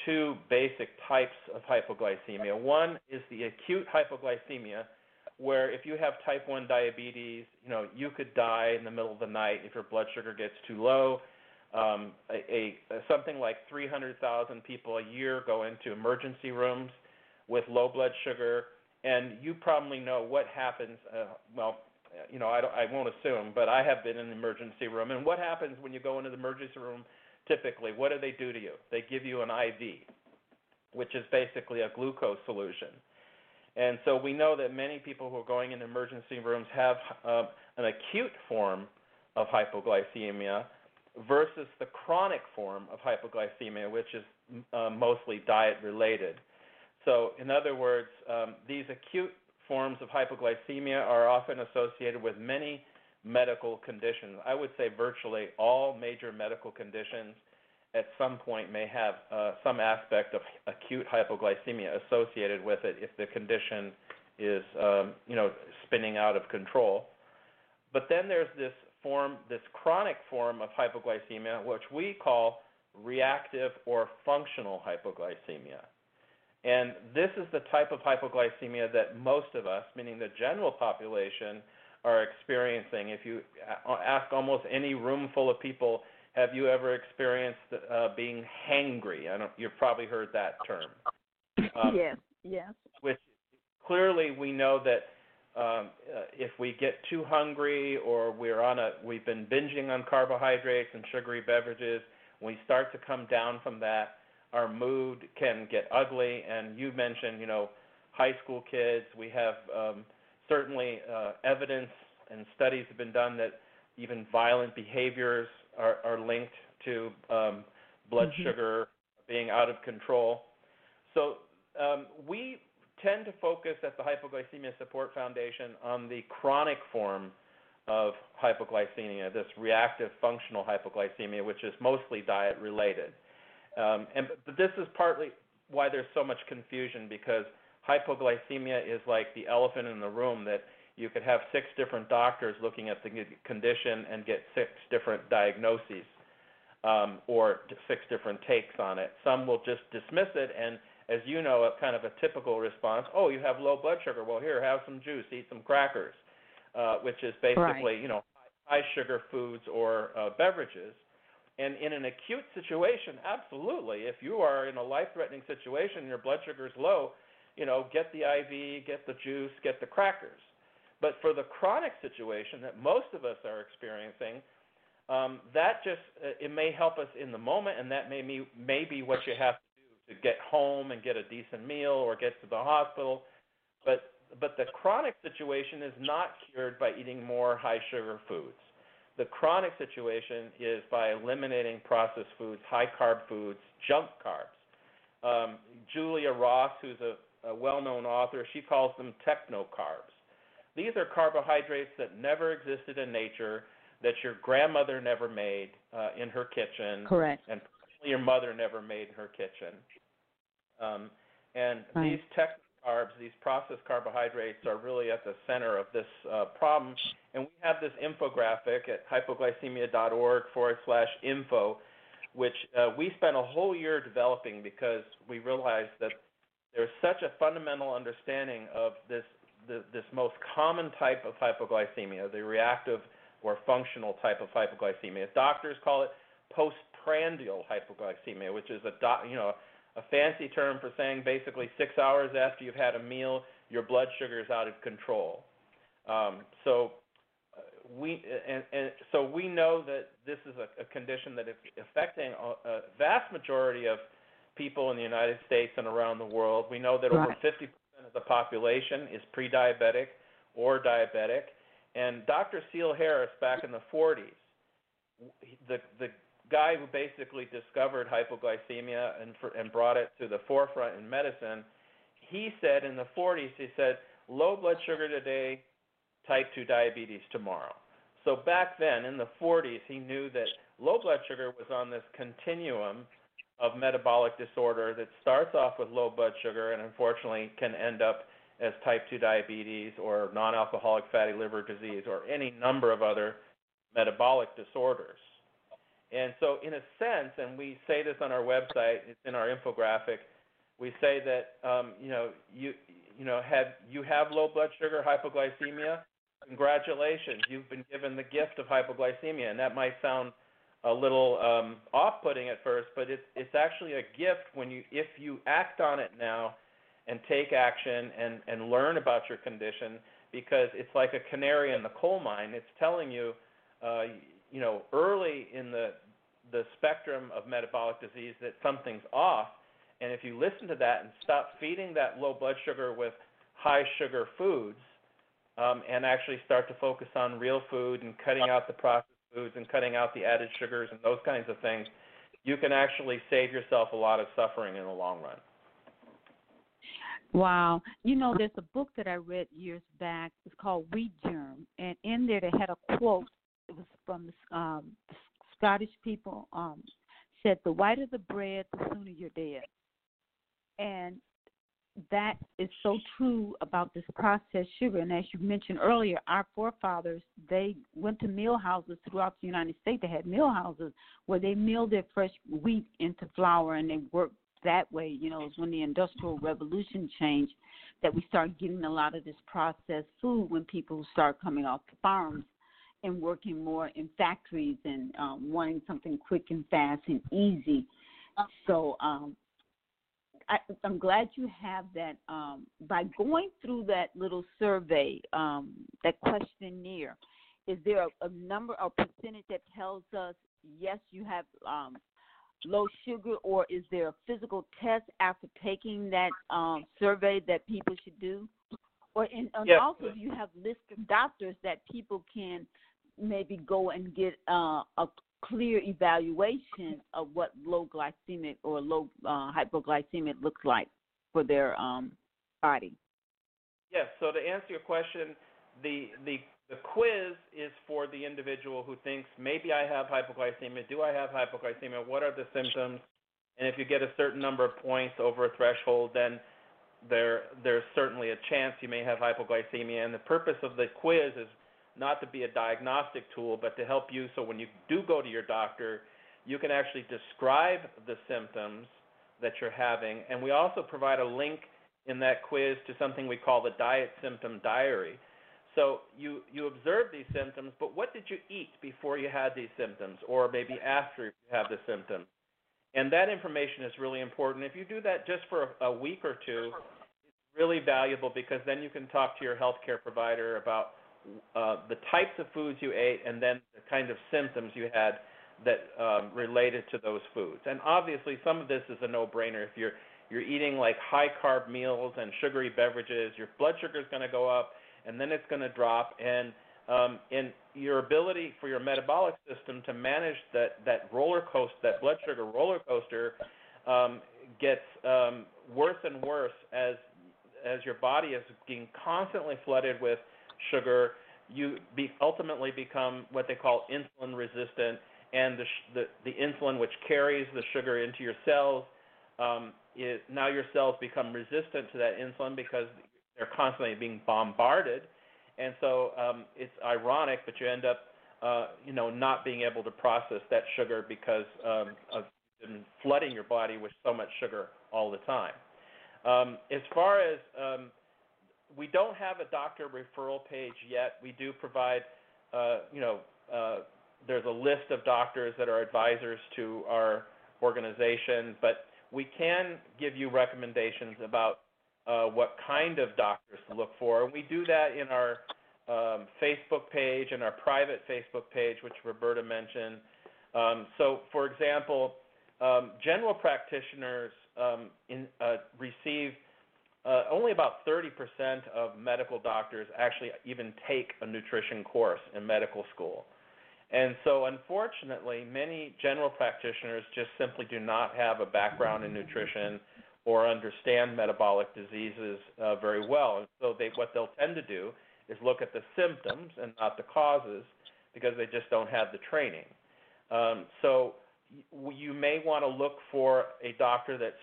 two basic types of hypoglycemia. One is the acute hypoglycemia, where if you have type 1 diabetes, you know, you could die in the middle of the night if your blood sugar gets too low. Um, a, a something like 300,000 people a year go into emergency rooms with low blood sugar, and you probably know what happens. Uh, well, you know, I, don't, I won't assume, but I have been in the emergency room. And what happens when you go into the emergency room? Typically, what do they do to you? They give you an IV, which is basically a glucose solution. And so we know that many people who are going into emergency rooms have uh, an acute form of hypoglycemia versus the chronic form of hypoglycemia, which is uh, mostly diet related. So, in other words, um, these acute forms of hypoglycemia are often associated with many medical conditions. I would say virtually all major medical conditions at some point may have uh, some aspect of acute hypoglycemia associated with it if the condition is, um, you know, spinning out of control. But then there's this form, this chronic form of hypoglycemia, which we call reactive or functional hypoglycemia. And this is the type of hypoglycemia that most of us, meaning the general population, are experiencing. If you ask almost any room full of people, have you ever experienced uh, being hangry? I don't. You've probably heard that term. Um, yes. Yes. Which clearly we know that um, uh, if we get too hungry or we're on a we've been binging on carbohydrates and sugary beverages, we start to come down from that our mood can get ugly. And you mentioned, you know, high school kids. We have um, certainly uh, evidence and studies have been done that even violent behaviors are, are linked to um, blood mm-hmm. sugar being out of control. So um, we tend to focus at the Hypoglycemia Support Foundation on the chronic form of hypoglycemia, this reactive functional hypoglycemia, which is mostly diet related. Um, and but this is partly why there's so much confusion because hypoglycemia is like the elephant in the room that you could have six different doctors looking at the condition and get six different diagnoses um, or six different takes on it. Some will just dismiss it and as you know, a kind of a typical response, oh, you have low blood sugar. Well, here, have some juice, eat some crackers, uh, which is basically, right. you know, high sugar foods or uh, beverages. And in an acute situation, absolutely. If you are in a life-threatening situation and your blood sugar is low, you know, get the IV, get the juice, get the crackers. But for the chronic situation that most of us are experiencing, um, that just uh, it may help us in the moment, and that may be, may be what you have to to get home and get a decent meal or get to the hospital. But but the chronic situation is not cured by eating more high sugar foods. The chronic situation is by eliminating processed foods, high carb foods, junk carbs. Um, Julia Ross, who's a, a well-known author, she calls them techno carbs. These are carbohydrates that never existed in nature, that your grandmother never made uh, in her kitchen, correct, and your mother never made in her kitchen. Um, and right. these tech carbs, these processed carbohydrates, are really at the center of this uh, problem. And we have this infographic at hypoglycemia.org forward slash info, which uh, we spent a whole year developing because we realized that there's such a fundamental understanding of this the, this most common type of hypoglycemia, the reactive or functional type of hypoglycemia. Doctors call it postprandial hypoglycemia, which is a you know a fancy term for saying basically six hours after you've had a meal, your blood sugar is out of control. Um, so uh, we and, and so we know that this is a, a condition that is affecting a, a vast majority of people in the United States and around the world. We know that right. over 50% of the population is pre-diabetic or diabetic. And Dr. Seale Harris, back in the 40s, the the guy who basically discovered hypoglycemia and, for, and brought it to the forefront in medicine, he said in the 40s, he said, low blood sugar today, type 2 diabetes tomorrow. So back then, in the 40s, he knew that low blood sugar was on this continuum of metabolic disorder that starts off with low blood sugar and unfortunately can end up as type 2 diabetes or non alcoholic fatty liver disease or any number of other metabolic disorders. And so, in a sense, and we say this on our website, it's in our infographic. We say that um, you know you you know have you have low blood sugar, hypoglycemia. Congratulations, you've been given the gift of hypoglycemia, and that might sound a little um, off-putting at first, but it's it's actually a gift when you if you act on it now and take action and and learn about your condition because it's like a canary in the coal mine. It's telling you. Uh, you know, early in the the spectrum of metabolic disease that something's off. And if you listen to that and stop feeding that low blood sugar with high sugar foods, um, and actually start to focus on real food and cutting out the processed foods and cutting out the added sugars and those kinds of things, you can actually save yourself a lot of suffering in the long run. Wow. You know, there's a book that I read years back. It's called Wheat Germ. And in there, they had a quote. It was from um, the Scottish people um, said, "The whiter the bread, the sooner you're dead," and that is so true about this processed sugar. And as you mentioned earlier, our forefathers they went to mill houses throughout the United States. They had mill houses where they milled their fresh wheat into flour, and they worked that way. You know, it's when the Industrial Revolution changed that we started getting a lot of this processed food when people start coming off the farms and working more in factories and um, wanting something quick and fast and easy. So um, I, I'm glad you have that. Um, by going through that little survey, um, that questionnaire, is there a, a number or percentage that tells us yes, you have um, low sugar, or is there a physical test after taking that um, survey that people should do? Or and, and yes. also, do you have list of doctors that people can maybe go and get uh, a clear evaluation of what low glycemic or low uh, hypoglycemic looks like for their um, body. Yes. So to answer your question, the the the quiz is for the individual who thinks maybe I have hypoglycemia. Do I have hypoglycemia? What are the symptoms? And if you get a certain number of points over a threshold, then there there's certainly a chance you may have hypoglycemia. And the purpose of the quiz is not to be a diagnostic tool, but to help you so when you do go to your doctor, you can actually describe the symptoms that you're having. And we also provide a link in that quiz to something we call the diet symptom diary. So you, you observe these symptoms, but what did you eat before you had these symptoms, or maybe after you have the symptoms? And that information is really important. If you do that just for a, a week or two, it's really valuable because then you can talk to your healthcare provider about uh, the types of foods you ate and then the kind of symptoms you had that um, related to those foods. And obviously, some of this is a no-brainer. If you're you're eating like high carb meals and sugary beverages, your blood sugar is going to go up, and then it's going to drop. And um, and your ability for your metabolic system to manage that that roller coaster, that blood sugar roller coaster, um, gets um, worse and worse as as your body is being constantly flooded with sugar. You be, ultimately become what they call insulin resistant, and the, the, the insulin which carries the sugar into your cells, um, it, now your cells become resistant to that insulin because they're constantly being bombarded, and so um, it's ironic, but you end up, uh, you know, not being able to process that sugar because um, of flooding your body with so much sugar all the time. Um, as far as um, we don't have a doctor referral page yet. We do provide, uh, you know, uh, there's a list of doctors that are advisors to our organization, but we can give you recommendations about uh, what kind of doctors to look for. And we do that in our um, Facebook page and our private Facebook page, which Roberta mentioned. Um, so, for example, um, general practitioners um, in, uh, receive uh, only about 30% of medical doctors actually even take a nutrition course in medical school. And so, unfortunately, many general practitioners just simply do not have a background in nutrition or understand metabolic diseases uh, very well. And so, they, what they'll tend to do is look at the symptoms and not the causes because they just don't have the training. Um, so, you may want to look for a doctor that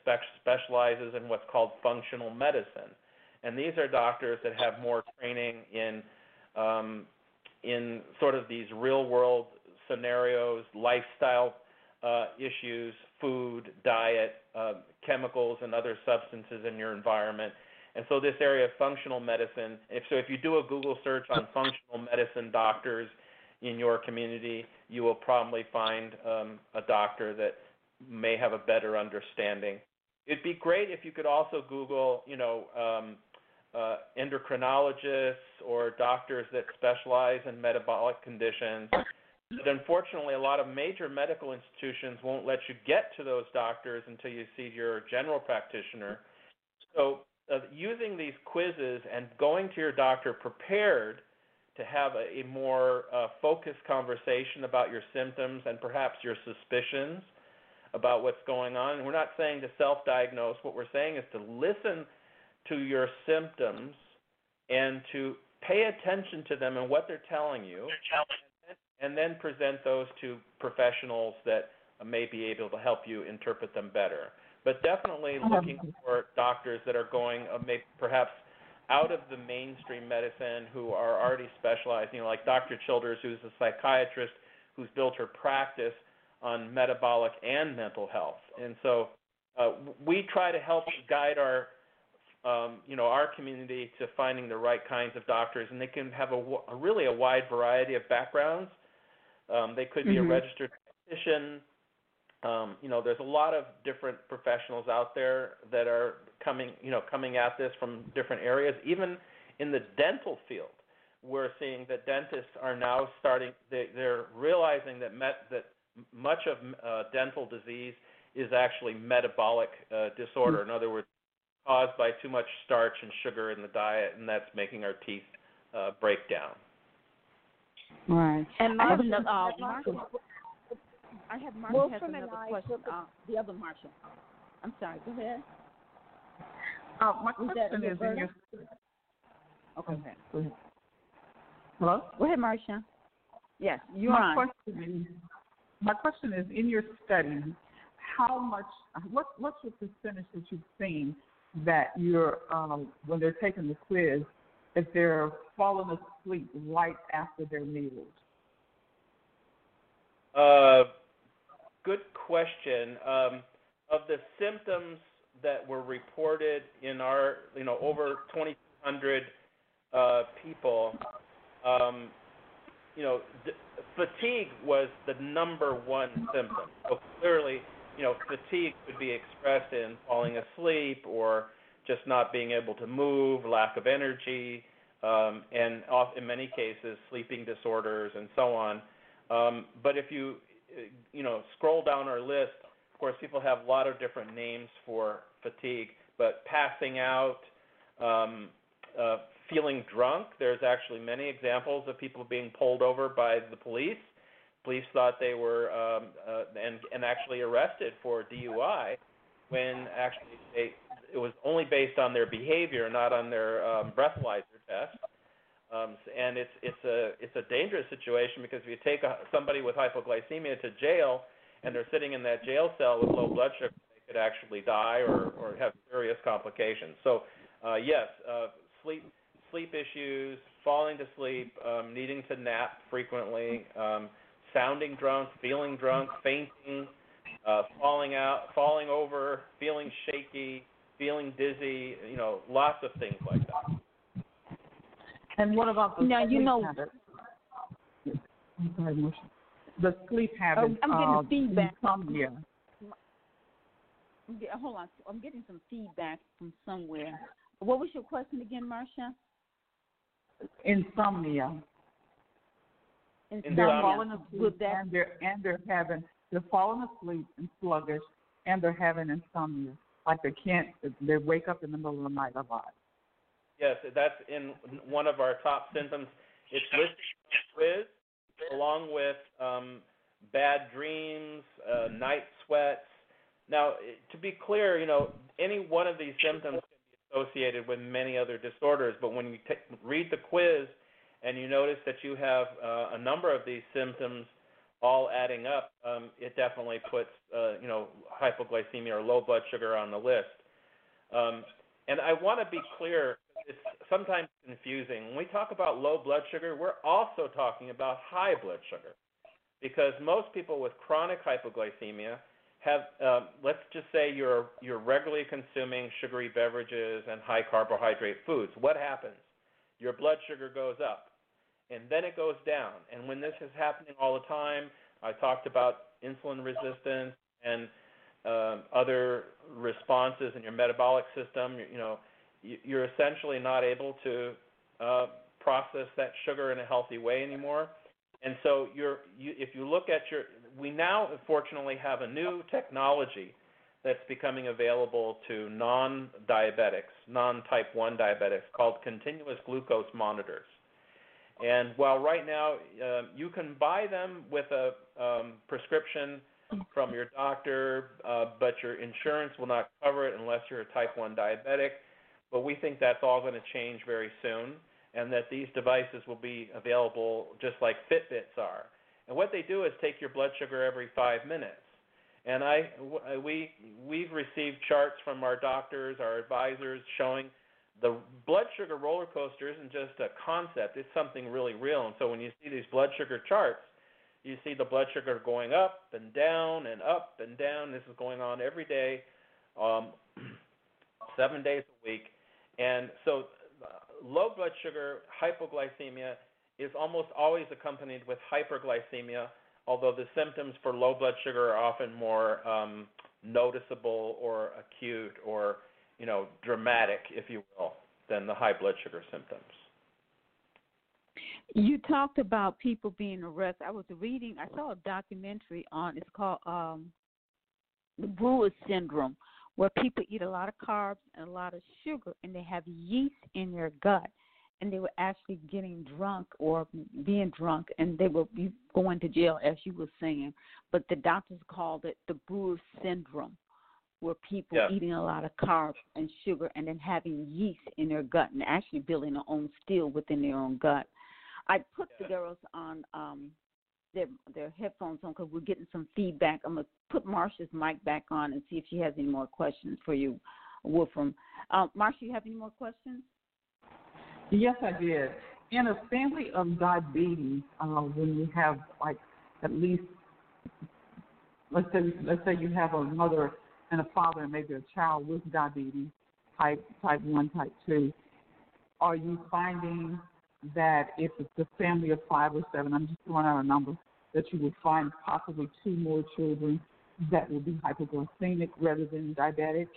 specializes in what's called functional medicine. And these are doctors that have more training in um, in sort of these real world scenarios, lifestyle uh, issues, food, diet, uh, chemicals, and other substances in your environment. And so this area of functional medicine, if so, if you do a Google search on functional medicine doctors in your community, you will probably find um, a doctor that may have a better understanding. It'd be great if you could also Google, you know, um, uh, endocrinologists or doctors that specialize in metabolic conditions. But unfortunately, a lot of major medical institutions won't let you get to those doctors until you see your general practitioner. So, uh, using these quizzes and going to your doctor prepared to have a, a more uh, focused conversation about your symptoms and perhaps your suspicions about what's going on. And we're not saying to self diagnose, what we're saying is to listen to your symptoms and to pay attention to them and what they're telling you, and then present those to professionals that may be able to help you interpret them better. But definitely looking for doctors that are going, uh, maybe perhaps out of the mainstream medicine who are already specialized, you know, like Dr. Childers, who's a psychiatrist who's built her practice on metabolic and mental health. And so uh, we try to help guide our, um, you know, our community to finding the right kinds of doctors, and they can have a, a really a wide variety of backgrounds. Um, they could be mm-hmm. a registered physician. Um, you know, there's a lot of different professionals out there that are coming, you know, coming at this from different areas. Even in the dental field, we're seeing that dentists are now starting. They, they're realizing that met, that much of uh, dental disease is actually metabolic uh, disorder. Mm-hmm. In other words, caused by too much starch and sugar in the diet, and that's making our teeth uh, break down. Right. And Marcia, I have, uh, Marcia, I have Marcia has another question. Uh, the other Marcia. I'm sorry. Go ahead. Uh, my question is in your. Okay. Go ahead. Hello. Go ahead, Marcia. Yes, you my question is, My question is: In your study, how much? What What's the percentage that you've seen that you're um, when they're taking the quiz, if they're falling asleep right after their meals? Uh, good question. Um, of the symptoms that were reported in our, you know, over 2,200 uh, people, um, you know, d- fatigue was the number one symptom. So clearly, you know, fatigue could be expressed in falling asleep or just not being able to move, lack of energy, um, and off, in many cases, sleeping disorders and so on. Um, but if you, you know, scroll down our list, course, people have a lot of different names for fatigue, but passing out, um, uh, feeling drunk. There's actually many examples of people being pulled over by the police. Police thought they were um, uh, and and actually arrested for DUI when actually they, it was only based on their behavior, not on their um, breathalyzer test. Um, and it's it's a it's a dangerous situation because if you take a, somebody with hypoglycemia to jail and they're sitting in that jail cell with low blood sugar, they could actually die or or have serious complications. So uh, yes, uh, sleep sleep issues, falling to sleep, um, needing to nap frequently, um, sounding drunk, feeling drunk, fainting, uh, falling out, falling over, feeling shaky, feeling dizzy. You know, lots of things like that. And what about the now, sleep you know, habit? I'm sorry, Musha. The sleep habits. Oh, I'm getting uh, feedback. Insomnia. I'm hold on, I'm getting some feedback from somewhere. What was your question again, Marcia? Insomnia. Insomnia. They're falling asleep that and they're and they're having they're falling asleep and sluggish and they're having insomnia. Like they can't they wake up in the middle of the night a lot. Yes, that's in one of our top symptoms. It's listed on the quiz along with um, bad dreams, uh, night sweats. Now, to be clear, you know, any one of these symptoms can be associated with many other disorders, but when you ta read the quiz and you notice that you have uh, a number of these symptoms all adding up, um, it definitely puts, uh, you know, hypoglycemia or low blood sugar on the list. Um, and I want to be clear it's sometimes confusing. When we talk about low blood sugar, we're also talking about high blood sugar because most people with chronic hypoglycemia have, um, let's just say you're you're regularly consuming sugary beverages and high carbohydrate foods. What happens? Your blood sugar goes up, and then it goes down. And when this is happening all the time, I talked about insulin resistance and um, other responses in your metabolic system. You, you know, you're essentially not able to uh, process that sugar in a healthy way anymore. And so you're, you, if you look at your, we now fortunately have a new technology that's becoming available to non-diabetics, non-type 1 diabetics called continuous glucose monitors. And while right now um, you can buy them with a um, prescription from your doctor, uh, but your insurance will not cover it unless you're a type 1 diabetic. But we think that's all going to change very soon, and that these devices will be available just like Fitbits are. And what they do is take your blood sugar every five minutes. And I, we, we've received charts from our doctors, our advisors, showing the blood sugar roller coaster isn't just a concept; it's something really real. And so when you see these blood sugar charts, you see the blood sugar going up and down and up and down. This is going on every day, um, seven days a week. And so, uh, low blood sugar, hypoglycemia, is almost always accompanied with hyperglycemia, although the symptoms for low blood sugar are often more um, noticeable or acute or you know dramatic, if you will, than the high blood sugar symptoms. You talked about people being arrested. I was reading. I saw a documentary on. It's called um, the Brewer syndrome, where people eat a lot of carbs and a lot of sugar, and they have yeast in their gut, and they were actually getting drunk or being drunk, and they were going to jail, as you were saying. But the doctors called it the Brewer syndrome, where people Yeah. eating a lot of carbs and sugar, and then having yeast in their gut, and actually building their own steel within their own gut. I put the girls on um their their headphones on because we're getting some feedback. I'm gonna put Marcia's mic back on and see if she has any more questions for you, Wolfram. Um, Marcia, you have any more questions? Yes, I did. In a family of diabetes, uh, when you have like at least, let's say, let's say you have a mother and a father and maybe a child with diabetes, type type one, type two, are you finding that if it's a family of five or seven, I'm just throwing out a number, that you would find possibly two more children that will be hypoglycemic rather than diabetic?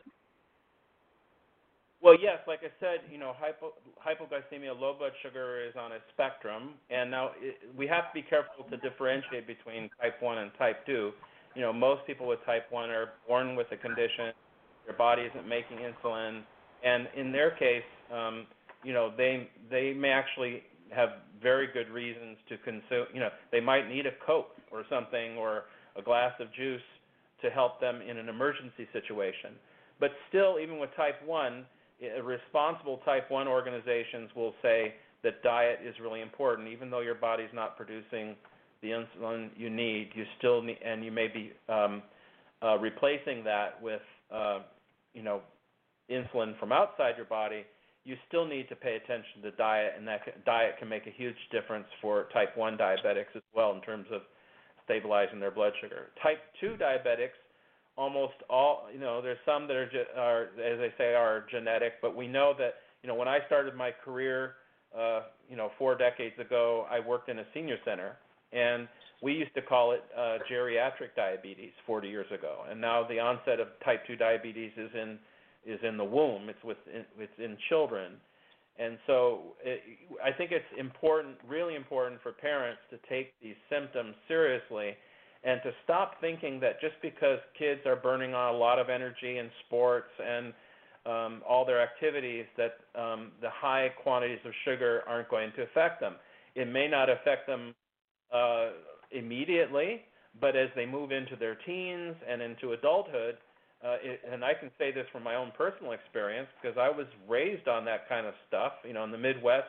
Well, yes, like I said, you know, hypo, hypoglycemia, low blood sugar is on a spectrum, and now it, we have to be careful to differentiate between type 1 and type 2. You know, most people with type 1 are born with a condition, their body isn't making insulin, and in their case, um, you know, they they may actually have very good reasons to consume. You know, they might need a Coke or something or a glass of juice to help them in an emergency situation. But still, even with type 1, responsible type 1 organizations will say that diet is really important, even though your body's not producing the insulin you need. You still need, and you may be um, uh, replacing that with, uh, you know, insulin from outside your body. You still need to pay attention to diet, and that diet can make a huge difference for type 1 diabetics as well in terms of stabilizing their blood sugar. Type 2 diabetics, almost all, you know, there's some that are, are as they say, are genetic, but we know that, you know, when I started my career, uh, you know, four decades ago, I worked in a senior center, and we used to call it uh, geriatric diabetes 40 years ago, and now the onset of type 2 diabetes is in is in the womb. It's with it's in children, and so it, I think it's important, really important for parents to take these symptoms seriously and to stop thinking that just because kids are burning on a lot of energy in sports and um, all their activities, that um, the high quantities of sugar aren't going to affect them. It may not affect them uh, immediately, but as they move into their teens and into adulthood, uh, it, and I can say this from my own personal experience because I was raised on that kind of stuff. You know, in the Midwest,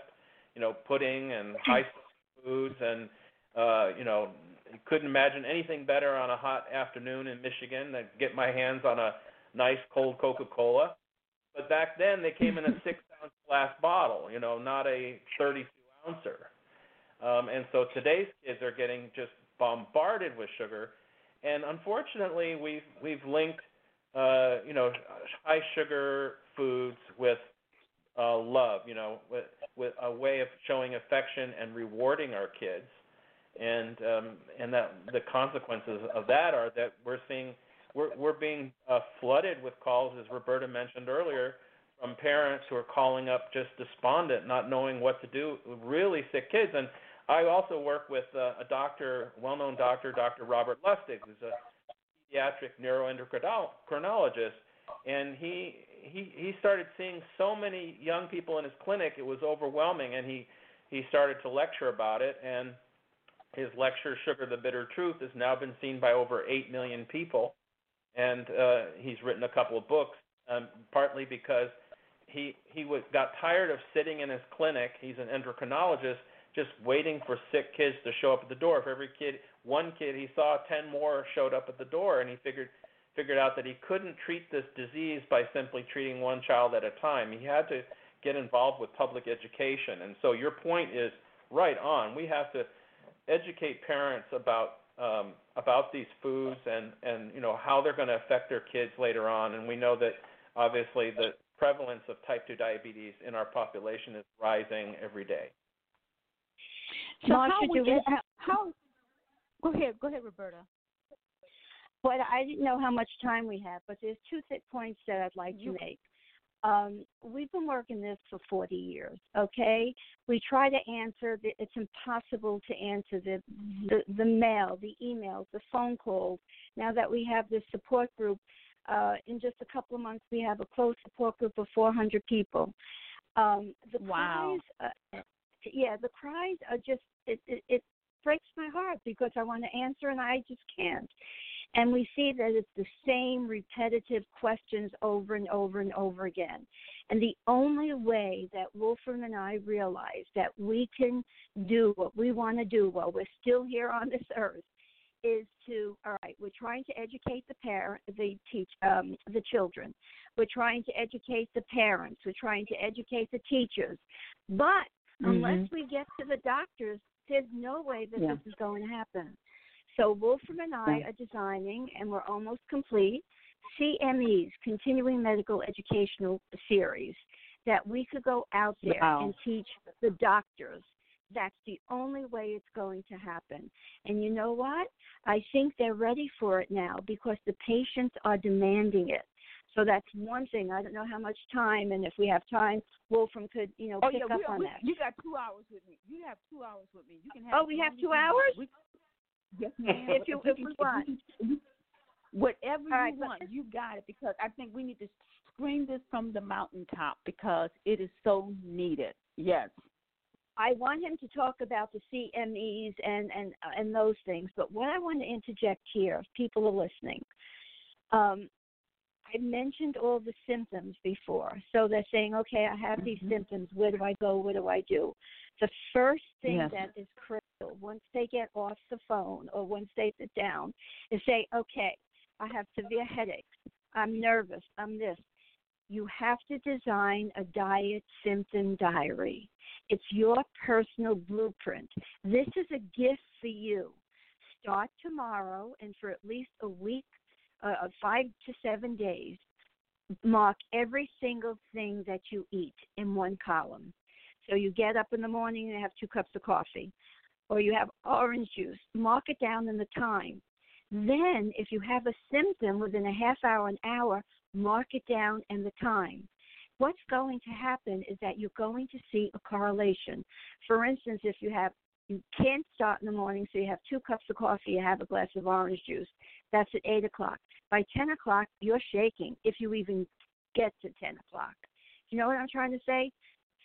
you know, pudding and high foods, and uh, you know, couldn't imagine anything better on a hot afternoon in Michigan than get my hands on a nice cold Coca-Cola. But back then, they came in a six-ounce glass bottle. You know, not a 32 ouncer. Um, and so today's kids are getting just bombarded with sugar, and unfortunately, we've we've linked uh, you know, high sugar foods with uh, love, you know, with, with a way of showing affection and rewarding our kids. And um, and that the consequences of that are that we're seeing we're we're being uh, flooded with calls, as Roberta mentioned earlier, from parents who are calling up just despondent, not knowing what to do, really sick kids. And I also work with uh, a doctor, well-known doctor, Dr. Robert Lustig, who's a pediatric neuroendocrinologist, and he he he started seeing so many young people in his clinic. It was overwhelming, and he he started to lecture about it. And his lecture, "Sugar: The Bitter Truth," has now been seen by over eight million people, and uh, he's written a couple of books, um, partly because he he was, got tired of sitting in his clinic. He's an endocrinologist, just waiting for sick kids to show up at the door. If every kid one kid he saw 10 more showed up at the door and he figured figured out that he couldn't treat this disease by simply treating one child at a time. He had to get involved with public education. And so your point is right on. We have to educate parents about um, about these foods and and you know how they're going to affect their kids later on. And we know that obviously the prevalence of type 2 diabetes in our population is rising every day. So how, we, how Go ahead, go ahead, Roberta. But I didn't know how much time we have, but there's two th- points that I'd like to make. Um, we've been working this for 40 years. Okay, we try to answer. The, it's impossible to answer the, the the mail, the emails, the phone calls. Now that we have this support group, uh, in just a couple of months we have a close support group of 400 people. Um, the wow. cries, uh, yeah, the cries are just it, it, it breaks my heart because I want to answer and I just can't. And we see that it's the same repetitive questions over and over and over again. And the only way that Wolfram and I realize that we can do what we want to do while we're still here on this earth is to all right we're trying to educate the parent the teach um, the children we're trying to educate the parents we're trying to educate the teachers but mm-hmm. unless we get to the doctors there's no way that yeah. this is going to happen. So Wolfram and I are designing, and we're almost complete, CMEs, Continuing Medical Educational Series, that we could go out there wow. and teach the doctors. That's the only way it's going to happen. And you know what? I think they're ready for it now because the patients are demanding it. So that's one thing. I don't know how much time, and if we have time, Wolfram could, you know, oh, pick yeah, up we, on we, that. You got two hours with me. You have two hours with me. You can have. Oh, we have two hours. We, yes, ma'am. if you if we want. Whatever you right, want, you got it. Because I think we need to scream this from the mountaintop because it is so needed. Yes. I want him to talk about the CMEs and and and those things. But what I want to interject here, if people are listening, Um, I mentioned all the symptoms before. So they're saying, okay, I have these Mhm. symptoms. Where do I go? What do I do? The first thing Yes. that is critical once they get off the phone or once they sit down is say, okay, I have severe headaches. I'm nervous. I'm this. You have to design a diet symptom diary. It's your personal blueprint. This is a gift for you. Start tomorrow and for at least a week, uh, five to seven days, mark every single thing that you eat in one column. So you get up in the morning and have two cups of coffee, or you have orange juice. Mark it down in the time. Then, if you have a symptom within a half hour, an hour, mark it down and the time. What's going to happen is that you're going to see a correlation. For instance, if you have you can't start in the morning, so you have two cups of coffee, you have a glass of orange juice. That's at eight o'clock. By ten o'clock, you're shaking if you even get to ten o'clock. You know what I'm trying to say?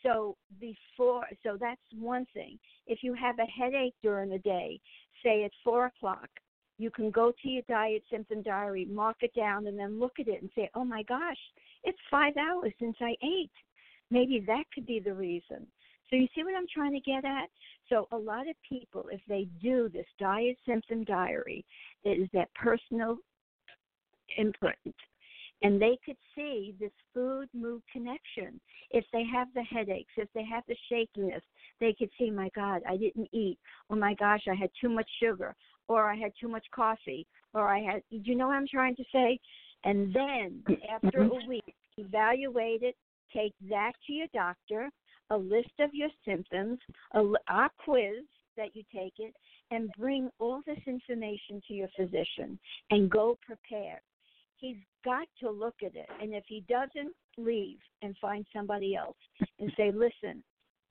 So before, so that's one thing. If you have a headache during the day, say at four o'clock, you can go to your diet symptom diary, mark it down, and then look at it and say, "Oh my gosh, it's five hours since I ate." Maybe that could be the reason. So you see what I'm trying to get at? So a lot of people, if they do this diet symptom diary, it is that personal imprint. And they could see this food mood connection. If they have the headaches, if they have the shakiness, they could see, my God, I didn't eat. Oh my gosh, I had too much sugar, or I had too much coffee, or I had, do you know what I'm trying to say? And then mm-hmm. after a week, evaluate it, take that to your doctor, a list of your symptoms, a, our quiz that you take it, and bring all this information to your physician and go prepared. He's got to look at it. And if he doesn't, leave and find somebody else and say, listen,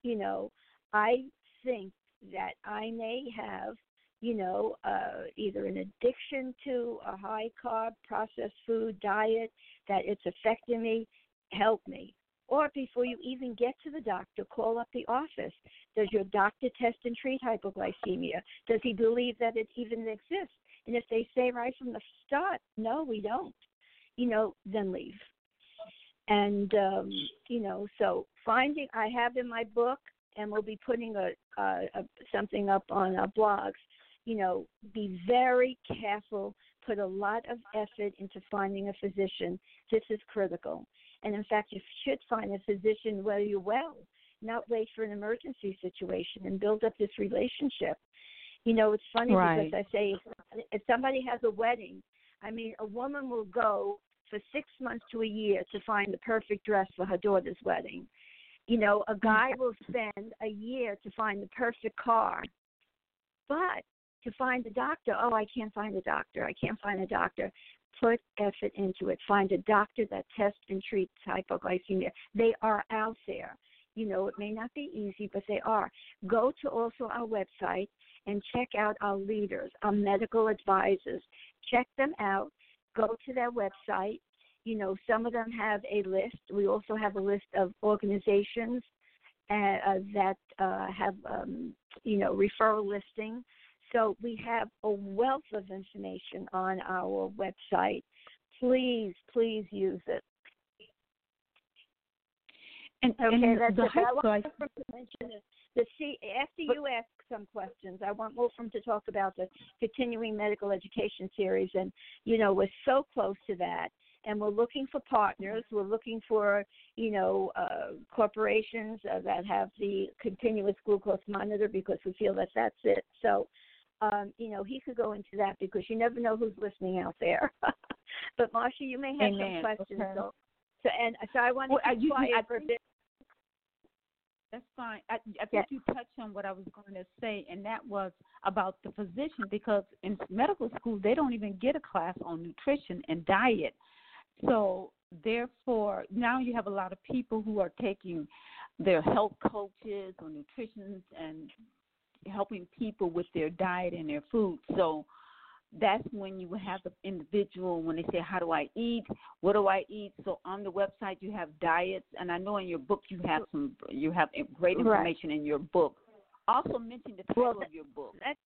you know, I think that I may have, you know, uh, either an addiction to a high carb processed food diet, that it's affecting me, help me. Or before you even get to the doctor, call up the office. Does your doctor test and treat hypoglycemia? Does he believe that it even exists? And if they say right from the start, no, we don't, you know, then leave. And um, you know, so finding I have in my book, and we'll be putting a, a, a something up on our blogs. You know, be very careful. Put a lot of effort into finding a physician. This is critical. And in fact, you should find a physician where you're well, not wait for an emergency situation and build up this relationship. You know, it's funny Right. because I say if, if somebody has a wedding, I mean, a woman will go for six months to a year to find the perfect dress for her daughter's wedding. You know, a guy will spend a year to find the perfect car. But to find a doctor, oh, I can't find a doctor. I can't find a doctor. Put effort into it. Find a doctor that tests and treats hypoglycemia. They are out there. You know, it may not be easy, but they are. Go to also our website and check out our leaders, our medical advisors. Check them out. Go to their website. You know, some of them have a list. We also have a list of organizations uh, uh, that uh, have, um, you know, referral listing. So we have a wealth of information on our website. Please, please use it. And, Okay, and that's the it. I want Wolfram to mention the C, after you ask some questions, I want Wolfram to talk about the continuing medical education series, and you know we're so close to that, and we're looking for partners. We're looking for you know uh, corporations uh, that have the continuous glucose monitor because we feel that that's it. So. Um, you know, he could go into that because you never know who's listening out there. but Marsha, you may have Amen. some questions. Okay. So, so and so I want to Well, I keep usually- quiet I for a bit. That's fine. I, I think Yeah. you touched on what I was going to say, and that was about the physician because in medical school they don't even get a class on nutrition and diet. So therefore, now you have a lot of people who are taking their health coaches or nutritionists and helping people with their diet and their food. So that's when you have the individual when they say how do i eat what do i eat so on the website you have diets and i know in your book you have some you have great Right. information in your book also mention the title Well, of your book That,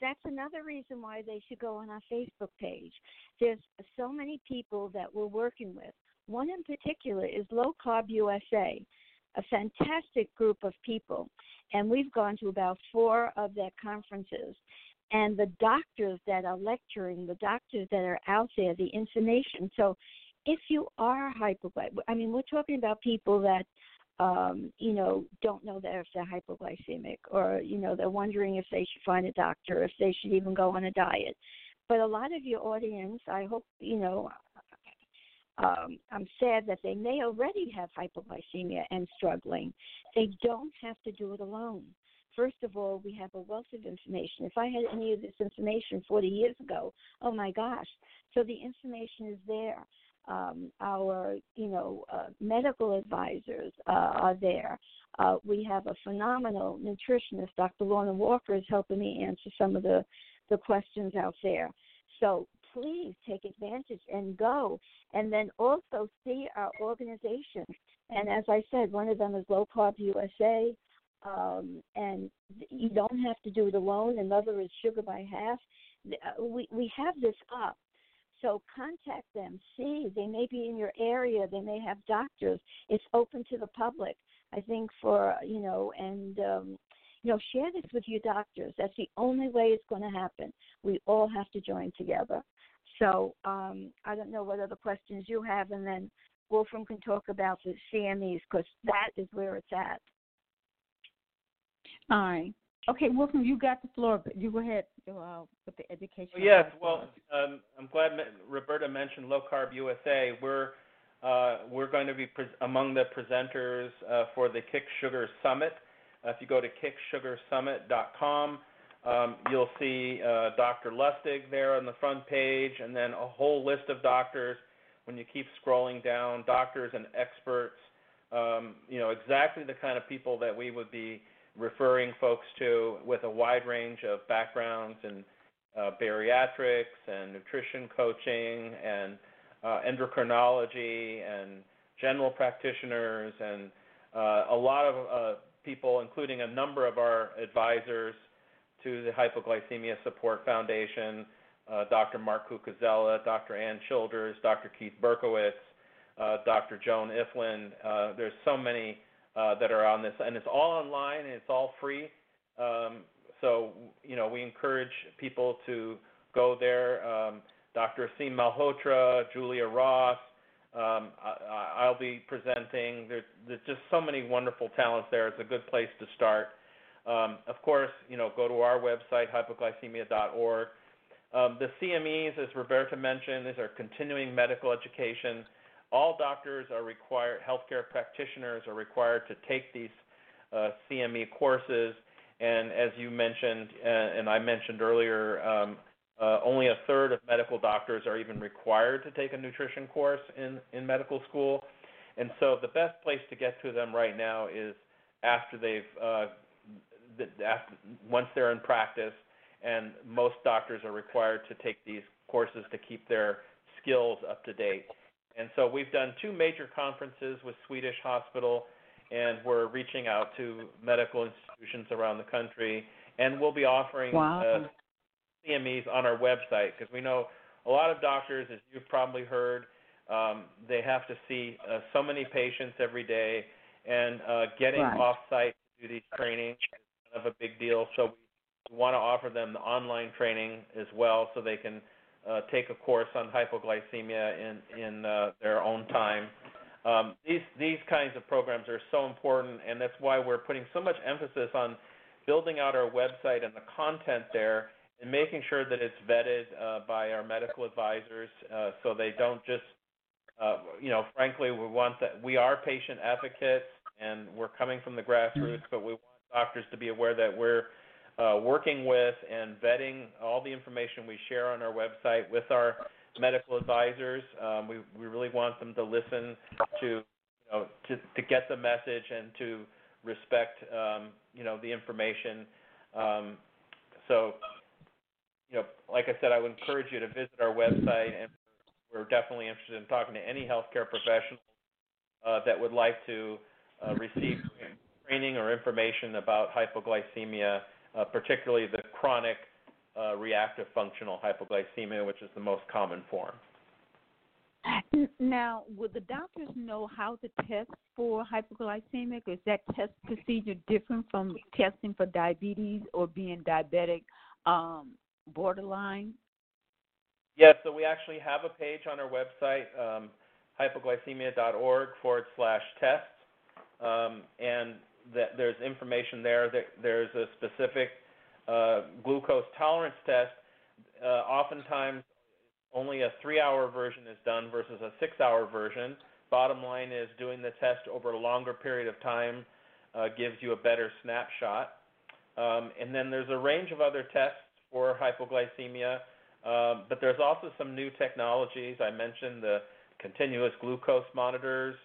that's another reason why they should go on our Facebook page. There's so many people that we're working with. One in particular is Low Carb USA, a fantastic group of people. And we've gone to about four of their conferences. And the doctors that are lecturing, the doctors that are out there, the information. So if you are hypoglycemic, I mean, we're talking about people that um, you know, don't know that if they're hypoglycemic or, you know, they're wondering if they should find a doctor, if they should even go on a diet. But a lot of your audience, I hope, you know, um, I'm sad that they may already have hypoglycemia and struggling. They don't have to do it alone. First of all, we have a wealth of information. If I had any of this information 40 years ago, oh my gosh. So the information is there um, our you know uh, medical advisors uh, are there. Uh, we have a phenomenal nutritionist, Dr. Lorna Walker, is helping me answer some of the the questions out there. So please take advantage and go, and then also see our organization. And as I said, one of them is Low Carb USA. Um, and you don't have to do it alone. Another is Sugar by Half. Uh, we we have this up so contact them. See, they may be in your area. They may have doctors. It's open to the public. I think for you know, and um, you know, share this with your doctors. That's the only way it's going to happen. We all have to join together. So um, I don't know what other questions you have, and then Wolfram can talk about the CMEs because that is where it's at. All right. Okay, Wolfram, you got the floor. But you go ahead uh, with the education. yes, well, um, I'm glad Roberta mentioned Low Carb USA. We're uh, we're going to be pre- among the presenters uh, for the Kick Sugar Summit. Uh, if you go to kicksugarsummit.com, um, you'll see uh, Dr. Lustig there on the front page, and then a whole list of doctors. When you keep scrolling down, doctors and experts, um, you know exactly the kind of people that we would be referring folks to with a wide range of backgrounds in uh, bariatrics and nutrition coaching and uh, endocrinology and general practitioners and uh, a lot of uh, people, including a number of our advisors to the Hypoglycemia Support Foundation, uh, Dr. Mark Cucuzzella, Dr. Ann Childers, Dr. Keith Berkowitz, uh, Dr. Joan Ifland. there's so many uh, that are on this, and it's all online and it's all free. Um, so you know we encourage people to go there. Um, Dr. Aseem Malhotra, Julia Ross. Um, I, will be presenting. There's, there's, just so many wonderful talents there. It's a good place to start. Um, of course, you know, go to our website, hypoglycemia.org. Um, the CMEs, as Roberta mentioned, these are continuing medical education all doctors are required, healthcare practitioners are required to take these uh, CME courses. And as you mentioned, uh, and I mentioned earlier, um, uh, only a third of medical doctors are even required to take a nutrition course in, in medical school. And so the best place to get to them right now is after they've, uh, once they're in practice, and most doctors are required to take these courses to keep their skills up to date. And so we've done two major conferences with Swedish Hospital, and we're reaching out to medical institutions around the country, and we'll be offering wow. uh, CMEs on our website because we know a lot of doctors, as you've probably heard, um, they have to see uh, so many patients every day, and uh, getting right. off-site to do these trainings is of a big deal. So we want to offer them the online training as well, so they can uh, take a course on hypoglycemia in in uh, their own time. Um, these these kinds of programs are so important, and that's why we're putting so much emphasis on building out our website and the content there, and making sure that it's vetted uh, by our medical advisors, uh, so they don't just, uh, you know, frankly, we want that we are patient advocates, and we're coming from the grassroots, but we want doctors to be aware that we're uh, working with and vetting all the information we share on our website with our medical advisors. Um, we, we really want them to listen to, you know, to, to get the message and to respect, um, you know, the information. Um, so, you know, like I said, I would encourage you to visit our website, and we're definitely interested in talking to any healthcare professional uh, that would like to uh, receive training or information about hypoglycemia uh, particularly the chronic uh, reactive functional hypoglycemia, which is the most common form. Now, would the doctors know how to test for hypoglycemic? Is that test procedure different from testing for diabetes or being diabetic um, borderline? Yes, so we actually have a page on our website, um, hypoglycemia.org forward slash test. um, and that there's information there. That there's a specific uh, glucose tolerance test. Uh, oftentimes, only a three-hour version is done versus a six-hour version. Bottom line is doing the test over a longer period of time uh, gives you a better snapshot. Um, and then there's a range of other tests for hypoglycemia, um, but there's also some new technologies. I mentioned the continuous glucose monitors,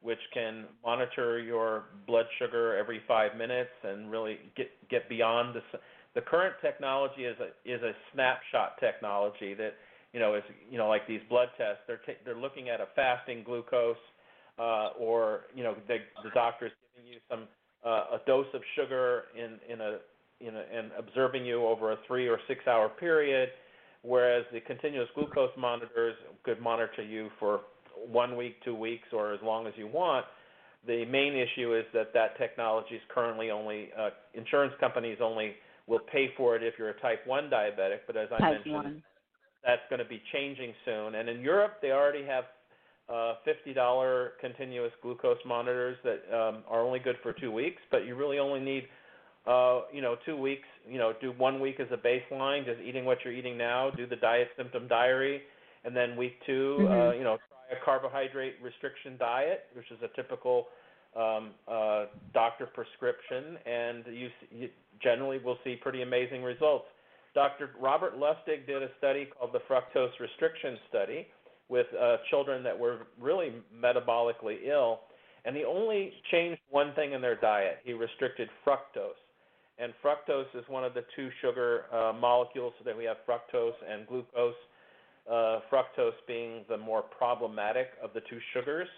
which can monitor your blood sugar every five minutes and really get get beyond the the current technology is a is a snapshot technology that you know is you know like these blood tests they're t- they're looking at a fasting glucose uh, or you know the the doctor's giving you some uh, a dose of sugar in in a in a, and observing you over a three or six hour period, whereas the continuous glucose monitors could monitor you for one week, two weeks, or as long as you want. The main issue is that that technology is currently only uh, insurance companies only will pay for it if you're a type 1 diabetic, but as I type mentioned, one. that's going to be changing soon. And in Europe, they already have uh, $50 continuous glucose monitors that um, are only good for two weeks, but you really only need, uh, you know, two weeks. You know, do one week as a baseline, just eating what you're eating now. Do the diet symptom diary, and then week 2 uh, Mhm. you know, a carbohydrate restriction diet, which is a typical um, uh, doctor prescription, and you, you generally will see pretty amazing results. Dr. Robert Lustig did a study called the fructose restriction study with uh, children that were really metabolically ill, and he only changed one thing in their diet. He restricted fructose. And fructose is one of the two sugar uh, molecules that we have fructose and glucose. Fructose being the more problematic of the two sugars.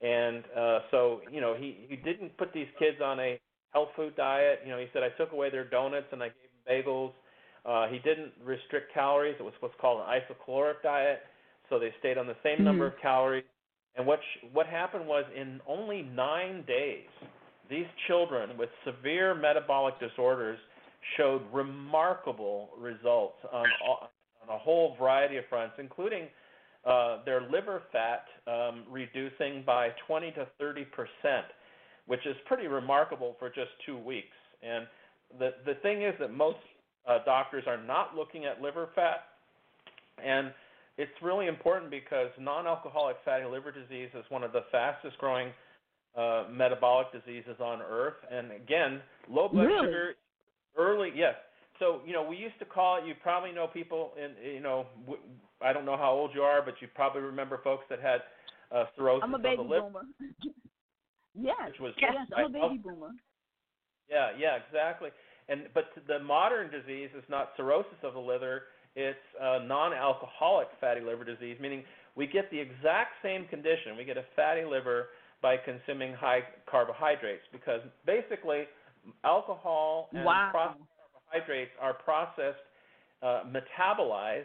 And uh, so, you know, he, he didn't put these kids on a health food diet. You know, he said, I took away their donuts and I gave them bagels. Uh, he didn't restrict calories. It was what's called an isocaloric diet. So they stayed on the same number of calories. And what sh- what happened was in only nine days, these children with severe metabolic disorders showed remarkable results on all, on a whole variety of fronts, including uh, their liver fat um, reducing by 20 to 30 percent, which is pretty remarkable for just two weeks. And the the thing is that most uh, doctors are not looking at liver fat, and it's really important because non-alcoholic fatty liver disease is one of the fastest growing uh, metabolic diseases on earth. And again, low blood Really? sugar early, yes. So you know, we used to call it. You probably know people in you know. I don't know how old you are, but you probably remember folks that had uh, cirrhosis I'm a of baby the liver, boomer. yes, which was yes, I'm a by baby boomer. yeah, yeah, exactly. And but the modern disease is not cirrhosis of the liver; it's uh, non-alcoholic fatty liver disease, meaning we get the exact same condition. We get a fatty liver by consuming high carbohydrates because basically alcohol and Wow. processed carbohydrates are processed, uh, metabolized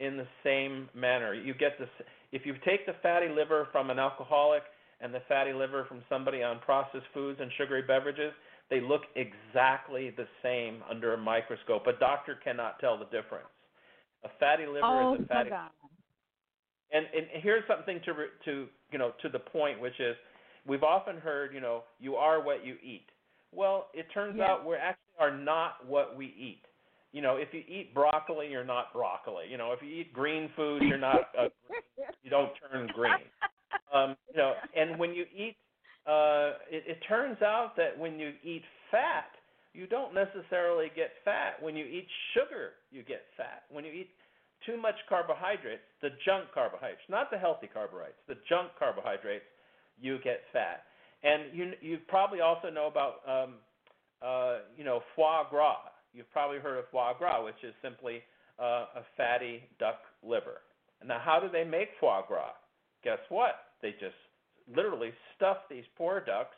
in the same manner. You get this if you take the fatty liver from an alcoholic and the fatty liver from somebody on processed foods and sugary beverages, they look exactly the same under a microscope. A doctor cannot tell the difference. A fatty liver oh is a my fatty God. and and here's something to to you know to the point, which is we've often heard you know you are what you eat. Well, it turns Yeah. out we actually are not what we eat. You know, if you eat broccoli, you're not broccoli. You know, if you eat green food, you're not uh, you don't turn green. Um, you know, and when you eat, uh, it, it turns out that when you eat fat, you don't necessarily get fat. When you eat sugar, you get fat. When you eat too much carbohydrates, the junk carbohydrates, not the healthy carbohydrates, the junk carbohydrates, you get fat. And you you probably also know about um, uh, you know foie gras. You've probably heard of foie gras, which is simply uh, a fatty duck liver. Now, how do they make foie gras? Guess what? They just literally stuff these poor ducks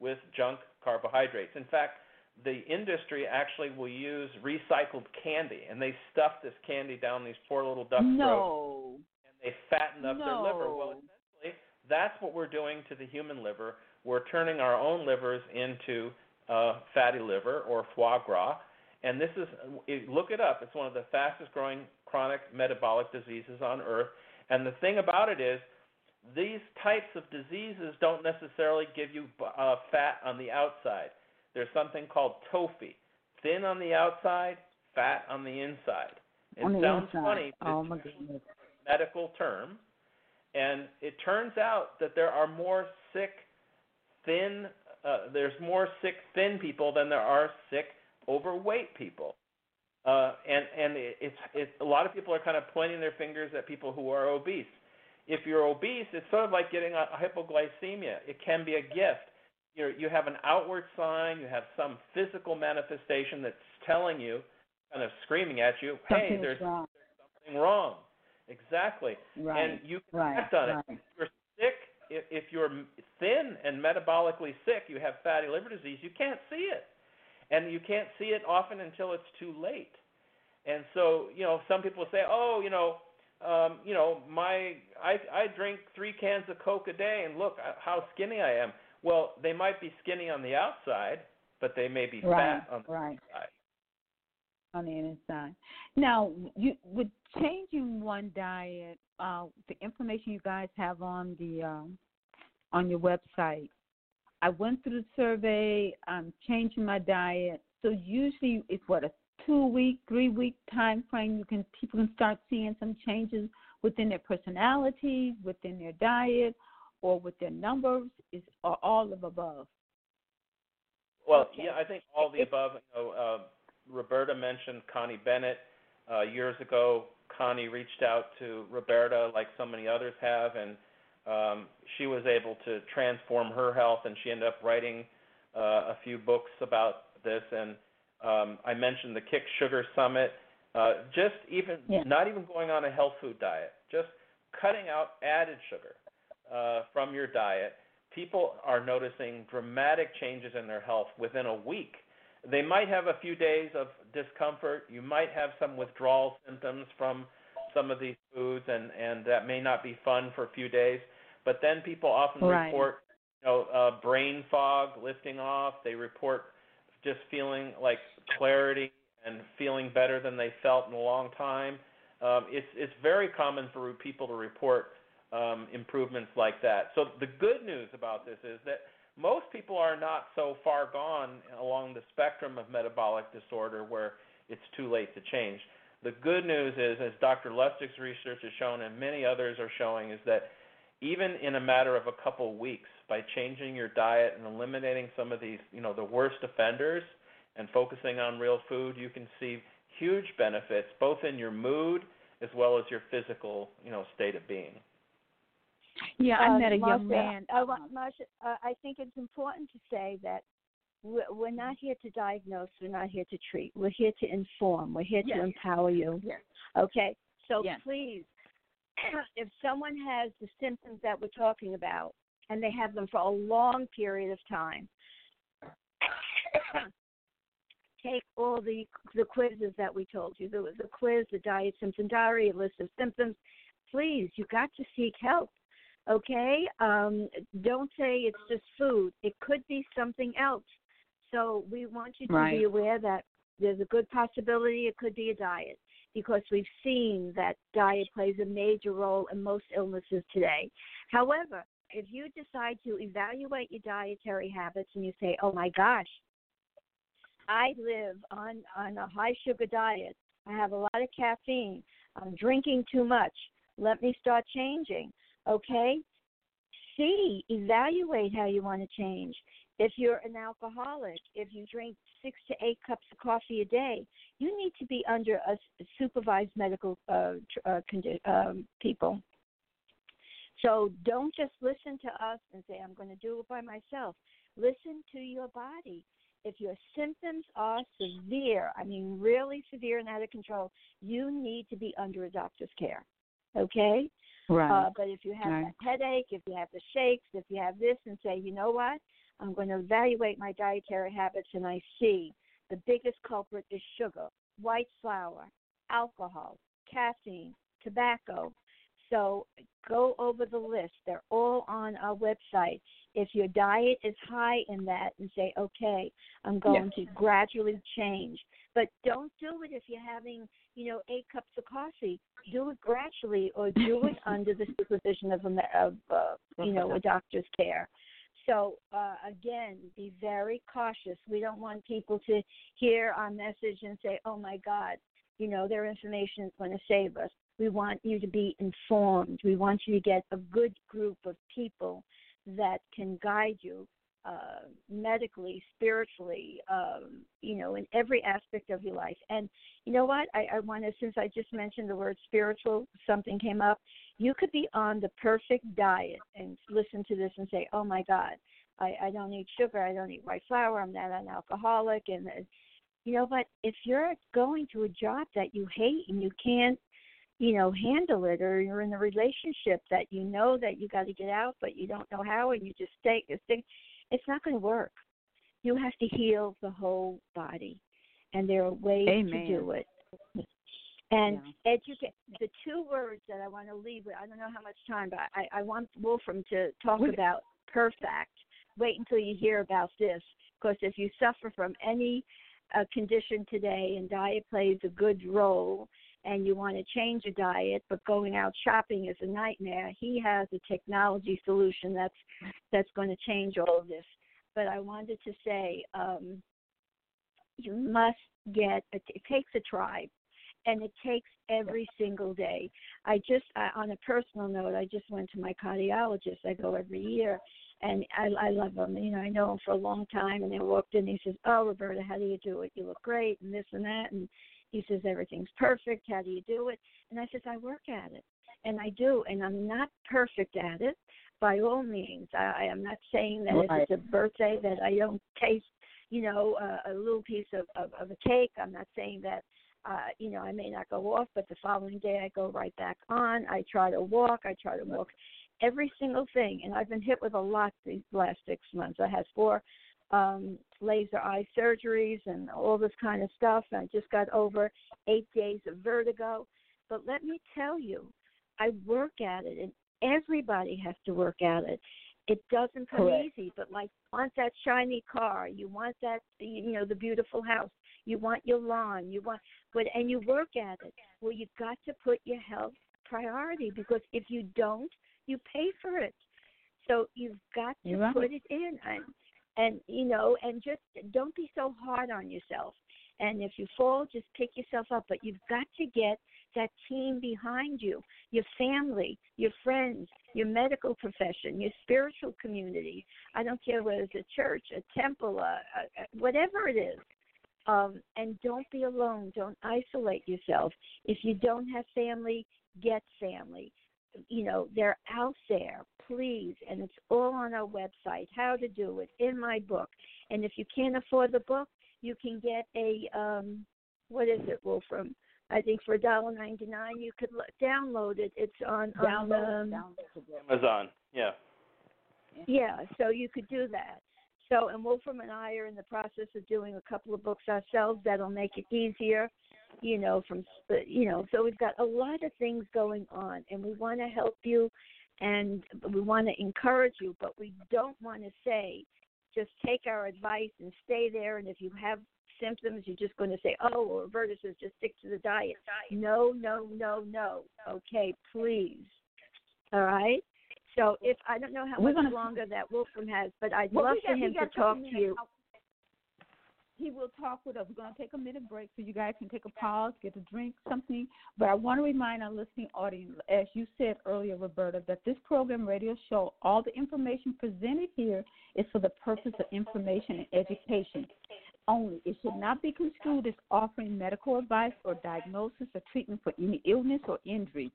with junk carbohydrates. In fact, the industry actually will use recycled candy, and they stuff this candy down these poor little ducks' throats, and they fatten up their liver. Well, essentially, that's what we're doing to the human liver. We're turning our own livers into uh, fatty liver or foie gras, and this is, look it up. It's one of the fastest growing chronic metabolic diseases on earth. And the thing about it is, these types of diseases don't necessarily give you uh, fat on the outside. There's something called TOFI, thin on the outside, fat on the inside. It the sounds inside. funny, but Oh it's a medical term. And it turns out that there are more sick, thin. Uh, there's more sick, thin people than there are sick, overweight people. Uh, and and it, it's it, a lot of people are kind of pointing their fingers at people who are obese. If you're obese, it's sort of like getting a, a hypoglycemia. It can be a gift. You're, you have an outward sign, you have some physical manifestation that's telling you, kind of screaming at you, hey, Something there's wrong. something wrong. Exactly. Right. And you can right. act on it. right. If you're if, if you're thin and metabolically sick, you have fatty liver disease, you can't see it. And you can't see it often until it's too late. And so, you know, some people say, "Oh, you know, um, you know, my I I drink 3 cans of Coke a day and look uh, how skinny I am." Well, they might be skinny on the outside, but they may be Right. fat on the Right. inside. On the inside. Now, you with changing one diet, uh, the information you guys have on the um, on your website. I went through the survey. I'm changing my diet. So usually it's what a two week, three week time frame. You can people can start seeing some changes within their personalities, within their diet, or with their numbers. Is or all of above. Well, Okay. yeah, I think all the above. You know, uh, Roberta mentioned Connie Bennett uh, years ago. Connie reached out to Roberta, like so many others have, and um, she was able to transform her health, and she ended up writing uh, a few books about this. And um, I mentioned the Kick Sugar Summit. Uh, just even Yeah. not even going on a health food diet, just cutting out added sugar uh, from your diet people are noticing dramatic changes in their health within a week. They might have a few days of discomfort. You might have some withdrawal symptoms from some of these foods, and and that may not be fun for a few days. But then people often Right. report, you know, uh, brain fog lifting off. They report just feeling like clarity and feeling better than they felt in a long time. Um, it's it's very common for people to report um, improvements like that. So the good news about this is that most people are not so far gone along the spectrum of metabolic disorder where it's too late to change. The good news is, as Dr. Lustig's research has shown and many others are showing, is that even in a matter of a couple weeks, by changing your diet and eliminating some of these, you know, the worst offenders and focusing on real food, you can see huge benefits both in your mood as well as your physical, you know, state of being. Yeah, I Uh, met a Marsha, young man. I, wa- Marsha, uh, I think it's important to say that we're, we're not here to diagnose. We're not here to treat. We're here to inform. We're here Yes. to empower you. Yes. Okay. So Yes. please, if someone has the symptoms that we're talking about and they have them for a long period of time, take all the the quizzes that we told you. The, the quiz, the diet symptom diary, a list of symptoms. Please, you got to seek help. Okay? Um, don't say it's just food. It could be something else. So we want you to Right. be aware that there's a good possibility it could be a diet because we've seen that diet plays a major role in most illnesses today. However, if you decide to evaluate your dietary habits and you say, "Oh my gosh, I live on on a high sugar diet. I have a lot of caffeine. I'm drinking too much. Let me start changing." Okay? See, evaluate how you want to change. If you're an alcoholic, if you drink six to eight cups of coffee a day, you need to be under a supervised medical uh, uh, condi- um, people. So don't just listen to us and say, I'm going to do it by myself. Listen to your body. If your symptoms are severe, I mean, really severe and out of control, you need to be under a doctor's care. Okay? Right. Uh, but if you have Right. that headache, if you have the shakes, if you have this, and say, you know what, I'm going to evaluate my dietary habits, and I see the biggest culprit is sugar, white flour, alcohol, caffeine, tobacco. So go over the list. They're all on our website. If your diet is high in that, and say, okay, I'm going yes. to gradually change. But don't do it if you're having, you know, eight cups of coffee. Do it gradually, or do it under the supervision of a, of uh, you know, a doctor's care. So uh, again, be very cautious. We don't want people to hear our message and say, "Oh my God, you know, their information is going to save us." We want you to be informed. We want you to get a good group of people that can guide you uh, medically, spiritually, um, you know, in every aspect of your life. And you know what? I, I want to, since I just mentioned the word spiritual, something came up. You could be on the perfect diet and listen to this and say, oh my God, I, I don't eat sugar, I don't eat white flour, I'm not an alcoholic. And, you know, but if you're going to a job that you hate and you can't you know handle it or you're in a relationship that you know that you got to get out but you don't know how and you just stay stay it's not going to work you have to heal the whole body and there are ways Amen. to do it and yeah. educate the two words that i want to leave with i don't know how much time but i i want wolfram to talk about perfect wait until you hear about this because if you suffer from any uh, condition today and diet plays a good role and you want to change a diet but going out shopping is a nightmare he has a technology solution that's that's going to change all of this but i wanted to say um, you must get it it takes a tribe and it takes every single day i just I, on a personal note i just went to my cardiologist i go every year and I, I love him. You know, I know him for a long time. And I walked in, he says, "Oh, Roberta, how do you do it? You look great, and this and that." And he says everything's perfect. How do you do it? And I says I work at it, and I do, and I'm not perfect at it by all means. I, I am not saying that right. if it's a birthday that I don't taste, you know, a, a little piece of, of of a cake. I'm not saying that. Uh, you know, I may not go off, but the following day I go right back on. I try to walk. I try to walk every single thing, and I've been hit with a lot these last six months. I had four um, laser eye surgeries and all this kind of stuff. I just got over eight days of vertigo. But let me tell you, I work at it, and everybody has to work at it. It doesn't come Correct. easy, but like you want that shiny car, you want that you know the beautiful house, you want your lawn, you want but and you work at it. Well, you've got to put your health priority because if you don't, you pay for it. So you've got to right. put it in. And and you know and just don't be so hard on yourself. And if you fall just pick yourself up. But you've got to get that team behind you your family your friends your medical profession your spiritual community. I don't care whether it's a church a temple a, a, whatever it is. Um, and don't be alone. Don't isolate yourself. If you don't have family get family. You know they're out there please and it's all on our website how to do it in my book. And if you can't afford the book you can get a um what is it wolfram? I think for a dollar ninety nine you could l- download it. It's on download, on um, amazon. Yeah. Yeah so you could do that. So and wolfram and i are in the process of doing a couple of books ourselves that'll make it easier you know from you know so we've got a lot of things going on and we want to help you and we want to encourage you but we don't want to say just take our advice and stay there and if you have symptoms you're just going to say oh well roberta says just stick to the diet. No no no no. Okay please. All right? So if i don't know how We're much gonna, longer that wolfram has but i'd well, love for him to talk to you he will talk with us. We're going to take a minute break so you guys can take a pause, get a drink, something. But I want to remind our listening audience, as you said earlier, Roberta, that this program, radio show, all the information presented here is for the purpose of information and education only. It should not be construed as offering medical advice or diagnosis or treatment for any illness or injury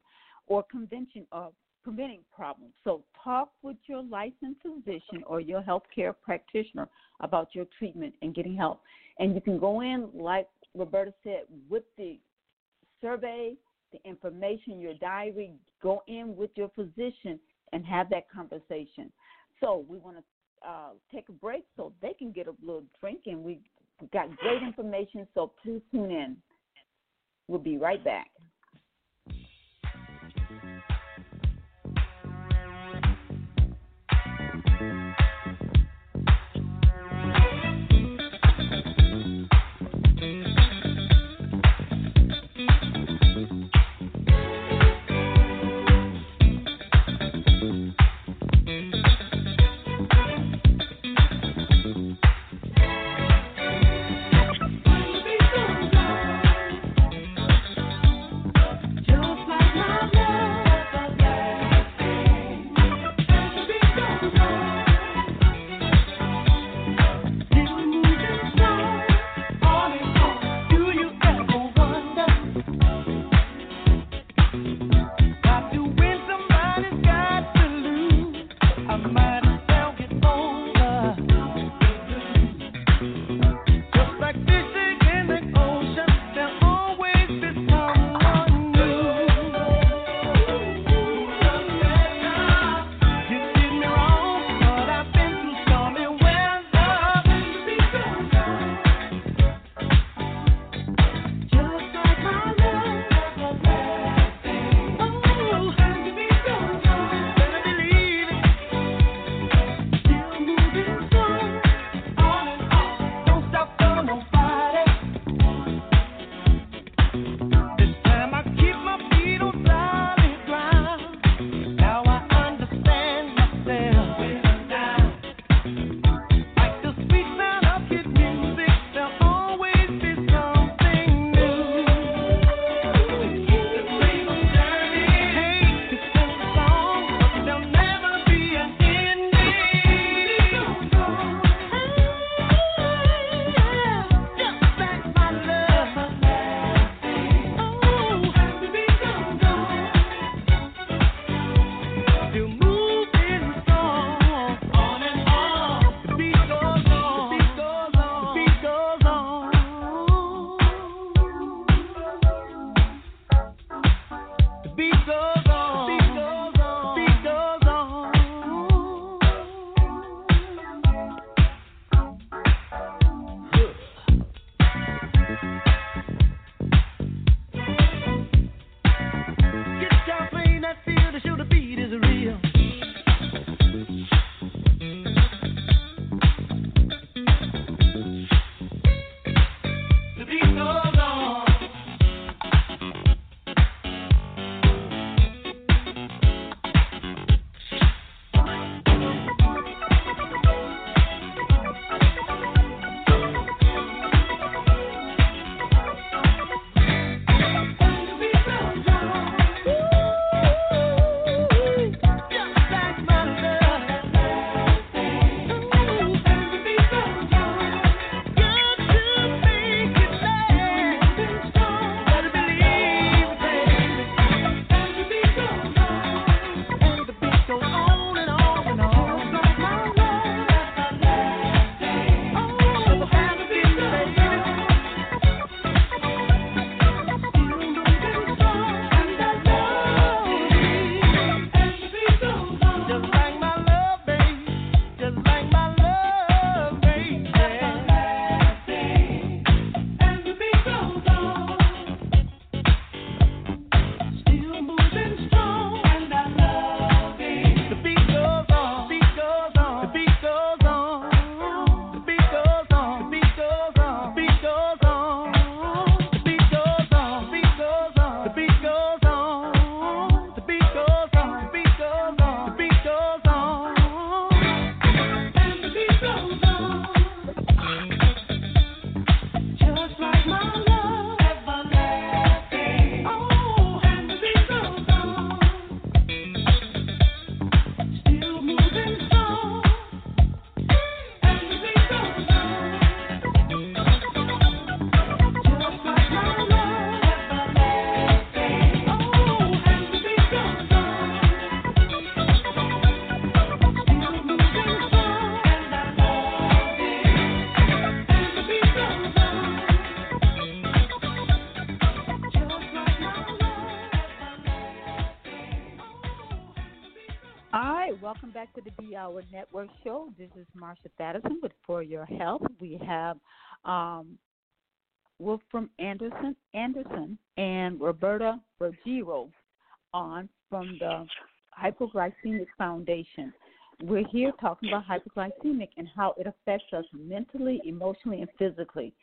or convention of preventing problems. So talk with your licensed physician or your healthcare practitioner about your treatment and getting help. And you can go in, like Roberta said, with the survey, the information, your diary, go in with your physician and have that conversation. So we want to uh, take a break so they can get a little drink, and we got great information. So please tune in. We'll be right back. This is Marsha Thadison with For Your Health. We have um, Wolfram Anderson, Anderson and Roberta Ruggiero on from the Hypoglycemic Foundation. We're here talking about hypoglycemic and how it affects us mentally, emotionally, and physically.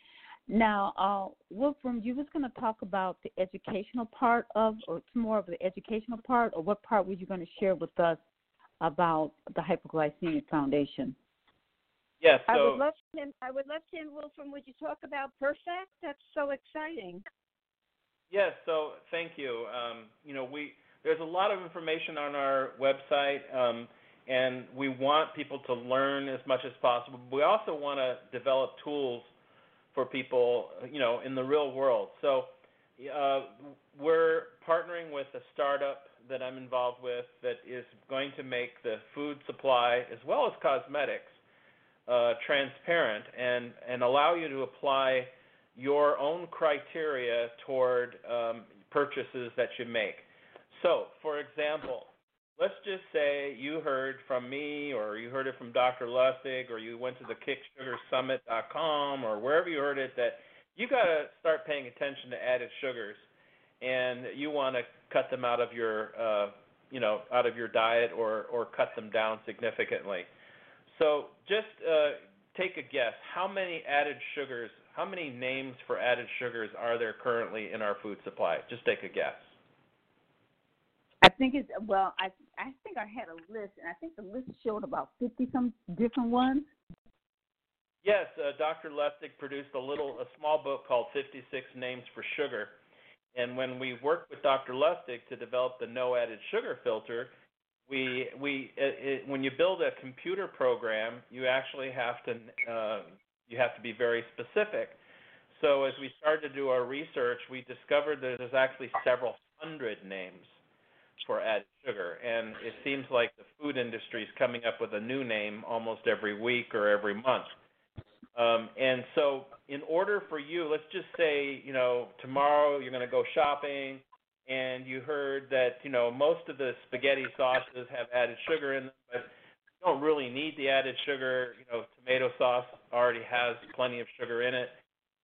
Now, uh, Wolfram, you was going to talk about the educational part of, or it's more of the educational part, or what part were you going to share with us about the Hypoglycemic Foundation? Yes. I so would love him. I would love Tim Wolfram. Would you talk about Perfect? That's so exciting. Yes, so thank you. Um, you know, we there's a lot of information on our website, um, and we want people to learn as much as possible. We also want to develop tools for people, you know, in the real world. So uh, we're partnering with a startup that I'm involved with that is going to make the food supply as well as cosmetics uh, transparent and and allow you to apply your own criteria toward um, purchases that you make. So, for example, let's just say you heard from me or you heard it from Dr. Lustig or you went to the kicksugarsummit.com or wherever you heard it that you got to start paying attention to added sugars and you want to cut them out of your uh, you know out of your diet or or cut them down significantly. So just uh, take a guess. How many added sugars? How many names for added sugars are there currently in our food supply? Just take a guess. I think it's well. I I think I had a list, and I think the list showed about fifty some different ones. Yes, uh, Dr. Lustig produced a little, a small book called 56 Names for Sugar, and when we worked with Dr. Lustig to develop the no added sugar filter, we we it, it, when you build a computer program, you actually have to uh, you have to be very specific. So as we started to do our research, we discovered that there's actually several hundred names for added sugar. And it seems like the food industry is coming up with a new name almost every week or every month. Um, and so, in order for you, let's just say, you know, tomorrow you're going to go shopping and you heard that, you know, most of the spaghetti sauces have added sugar in them, but you don't really need the added sugar. You know, tomato sauce already has plenty of sugar in it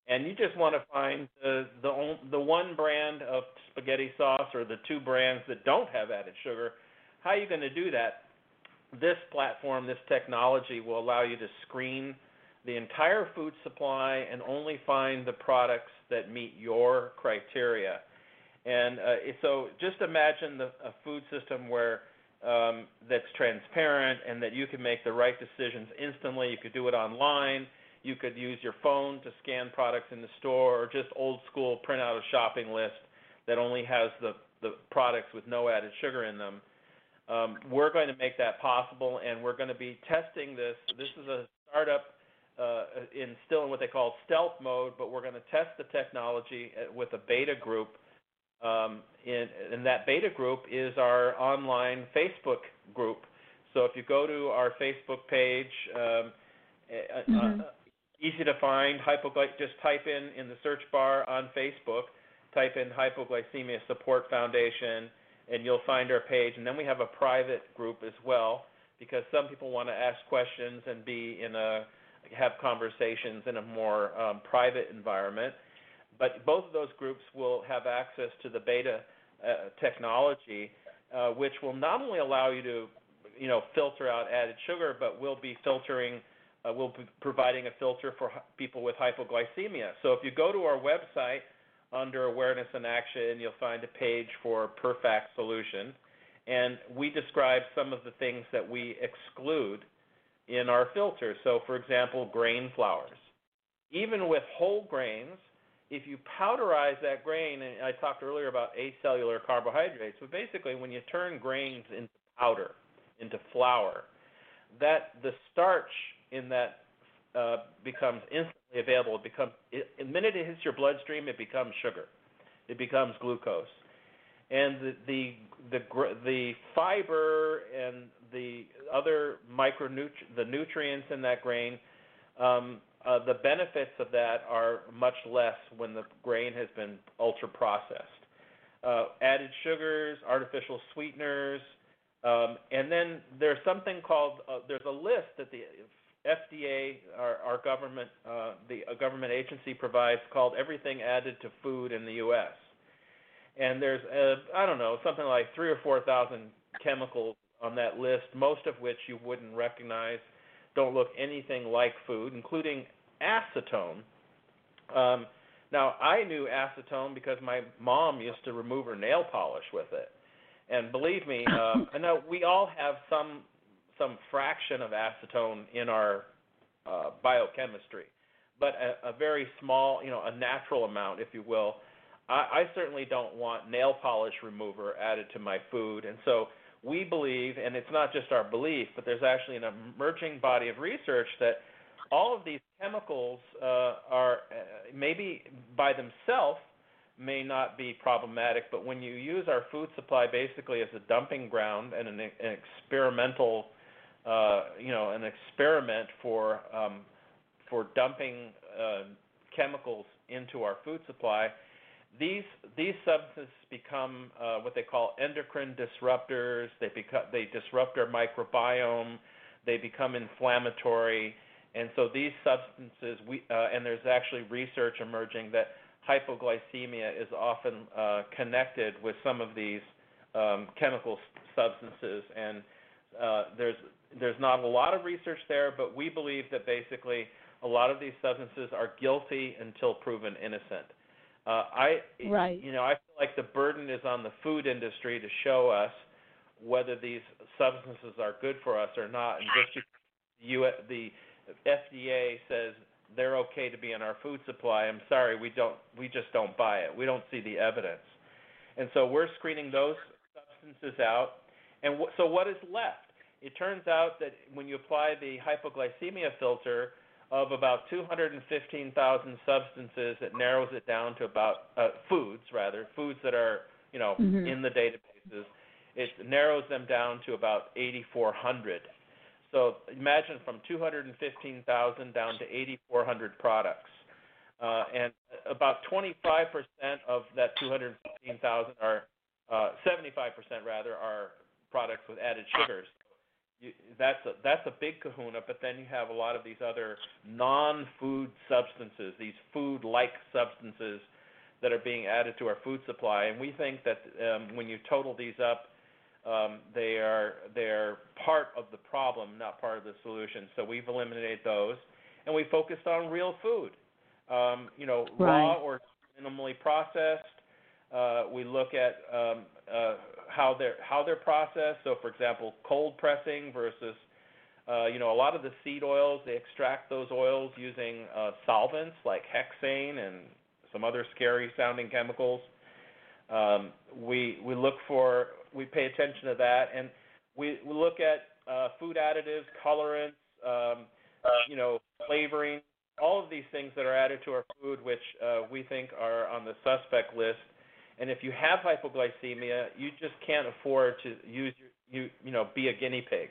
and you just want to find the the the one brand of spaghetti sauce or the two brands that don't have added sugar, how are you going to do that? This platform, this technology will allow you to screen the entire food supply and only find the products that meet your criteria. And uh, so just imagine the, a food system where um, that's transparent and that you can make the right decisions instantly. You could do it online you could use your phone to scan products in the store, or just old school print out a shopping list that only has the, the products with no added sugar in them. Um, we're going to make that possible, and we're going to be testing this. This is a startup uh, in still in what they call stealth mode, but we're going to test the technology with a beta group. Um, in, and that beta group is our online Facebook group. So if you go to our Facebook page, um, uh, mm-hmm. uh, easy to find. Hypogly- just type in in the search bar on Facebook, type in Hypoglycemia Support Foundation, and you'll find our page. And then we have a private group as well because some people want to ask questions and be in a have conversations in a more um, private environment. But both of those groups will have access to the beta uh, technology, uh, which will not only allow you to, you know, filter out added sugar, but will be filtering uh, we'll be providing a filter for people with hypoglycemia. So if you go to our website under Awareness and Action, you'll find a page for PerFact Solution, and we describe some of the things that we exclude in our filter. So, for example, grain flours. Even with whole grains, if you powderize that grain, and I talked earlier about acellular carbohydrates, but basically when you turn grains into powder, into flour, that the starch in that uh, becomes instantly available. It becomes it, the minute it hits your bloodstream, it becomes sugar. It becomes glucose, and the the the, the fiber and the other micronutri- the nutrients in that grain. Um, uh, the benefits of that are much less when the grain has been ultra processed. Uh, added sugars, artificial sweeteners, Um, and then there's something called uh, there's a list that the FDA, our, our government, uh, the government agency provides called Everything Added to Food in the U.S. And there's I don't know something like three or four thousand chemicals on that list, most of which you wouldn't recognize, don't look anything like food, including acetone. Um, now I knew acetone because my mom used to remove her nail polish with it. And believe me, uh, I know we all have some some fraction of acetone in our uh, biochemistry, but a, a very small, you know, a natural amount, if you will. I, I certainly don't want nail polish remover added to my food, and so we believe, and it's not just our belief, but there's actually an emerging body of research that all of these chemicals uh, are uh, maybe by themselves may not be problematic, but when you use our food supply basically as a dumping ground and an, an experimental, uh, you know, an experiment for um, for dumping uh, chemicals into our food supply, these these substances become uh, what they call endocrine disruptors. They become they disrupt our microbiome. They become inflammatory, and so these substances we uh, and there's actually research emerging that hypoglycemia is often uh, connected with some of these um, chemical substances, and uh, there's there's not a lot of research there, but we believe that basically a lot of these substances are guilty until proven innocent. Uh, I, right. you know, I feel like the burden is on the food industry to show us whether these substances are good for us or not, and just you, the FDA says they're okay to be in our food supply. I'm sorry, we don't we just don't buy it. We don't see the evidence. And so we're screening those substances out. And w- so what is left? It turns out that when you apply the hypoglycemia filter of about 215,000 substances, it narrows it down to about uh, foods rather, foods that are, you know, mm-hmm. in the databases. It narrows them down to about 8400 so imagine from 215,000 down to 8,400 products. Uh, and about 25% of that 215,000 are, uh, 75% rather, are products with added sugars. You, that's a that's a big kahuna, but then you have a lot of these other non-food substances, these food-like substances that are being added to our food supply, and we think that um, when you total these up, um, they are they're part of the problem, not part of the solution. So we've eliminated those, and we focused on real food. Um, you know, right. raw or minimally processed. Uh, we look at um, uh, how they're how they're processed. So, for example, cold pressing versus uh, you know a lot of the seed oils they extract those oils using uh, solvents like hexane and some other scary sounding chemicals. Um, we we look for we pay attention to that, and we, we look at uh, food additives, colorants, um, you know, flavoring, all of these things that are added to our food, which uh, we think are on the suspect list. And if you have hypoglycemia, you just can't afford to use you you know be a guinea pig.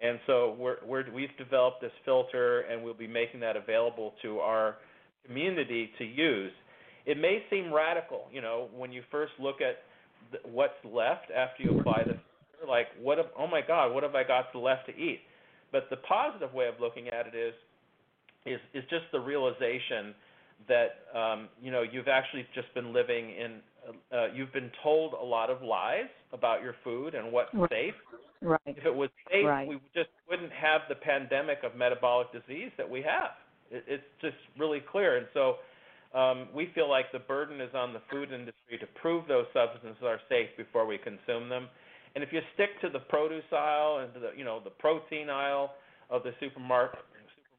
And so we're, we're we've developed this filter, and we'll be making that available to our community to use. It may seem radical, you know, when you first look at what's left after you apply the filter. Like, what? Oh my God, what have I got left to eat? But the positive way of looking at it is, is is just the realization that um, you know you've actually just been living in. Uh, you've been told a lot of lies about your food and what's right. safe. Right. If it was safe, right. we just wouldn't have the pandemic of metabolic disease that we have. It, it's just really clear, and so um, we feel like the burden is on the food industry to prove those substances are safe before we consume them. And if you stick to the produce aisle and to the you know the protein aisle of the supermarket,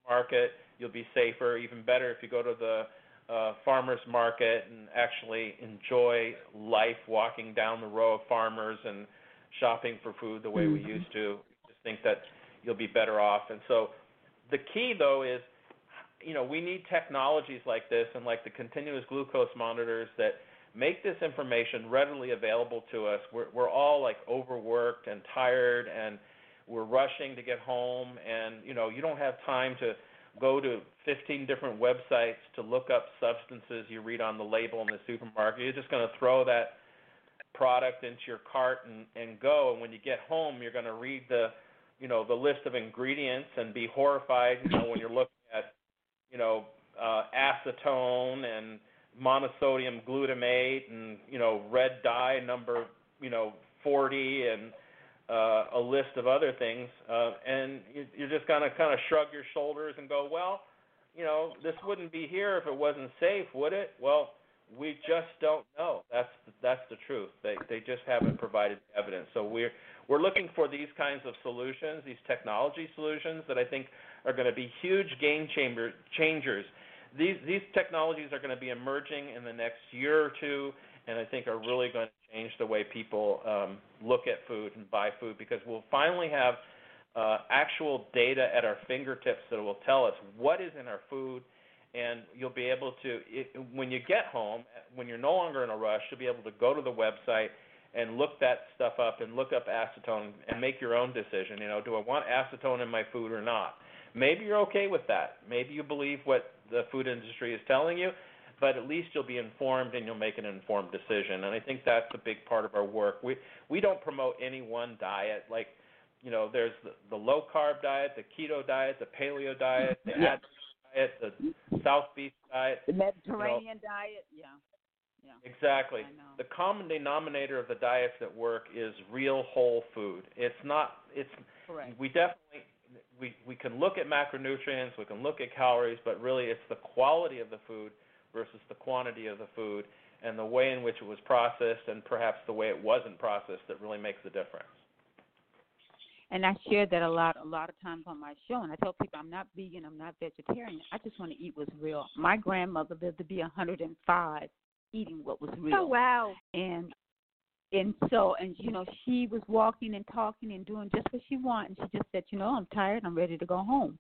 supermarket, you'll be safer. Even better if you go to the uh, farmers market and actually enjoy life walking down the row of farmers and shopping for food the way mm-hmm. we used to. Just think that you'll be better off. And so the key though is you know, we need technologies like this and like the continuous glucose monitors that make this information readily available to us. We're, we're all like overworked and tired and we're rushing to get home and, you know, you don't have time to go to 15 different websites to look up substances you read on the label in the supermarket. You're just going to throw that product into your cart and, and go. And when you get home, you're going to read the, you know, the list of ingredients and be horrified. You know, when you're looking at, you know, uh, acetone and monosodium glutamate and you know red dye number you know 40 and uh, a list of other things, uh, and you're just gonna kind of shrug your shoulders and go, well, you know, this wouldn't be here if it wasn't safe, would it? Well, we just don't know. That's that's the truth. They they just haven't provided evidence. So we're we're looking for these kinds of solutions, these technology solutions that I think are going to be huge game chamber changers. These these technologies are going to be emerging in the next year or two, and I think are really going to change the way people um, look at food and buy food because we'll finally have uh, actual data at our fingertips that will tell us what is in our food and you'll be able to it, when you get home when you're no longer in a rush you'll be able to go to the website and look that stuff up and look up acetone and make your own decision you know do i want acetone in my food or not? Maybe you're okay with that. Maybe you believe what the food industry is telling you but at least you'll be informed and you'll make an informed decision and i think that's a big part of our work we we don't promote any one diet like you know there's the, the low carb diet the keto diet the paleo diet the yes diet, the South Beach diet, the Mediterranean you know, diet. Yeah. Yeah. Exactly. The common denominator of the diets that work is real whole food. It's not. It's. Correct. We definitely. We we can look at macronutrients. We can look at calories, but really it's the quality of the food versus the quantity of the food and the way in which it was processed and perhaps the way it wasn't processed that really makes the difference and I share that a lot a lot of times on my show and I tell people I'm not vegan, I'm not vegetarian. I just want to eat what's real. My grandmother lived to be 105 eating what was real. Oh wow. And and so and you know she was walking and talking and doing just what she wanted and she just said, "You know, I'm tired, I'm ready to go home."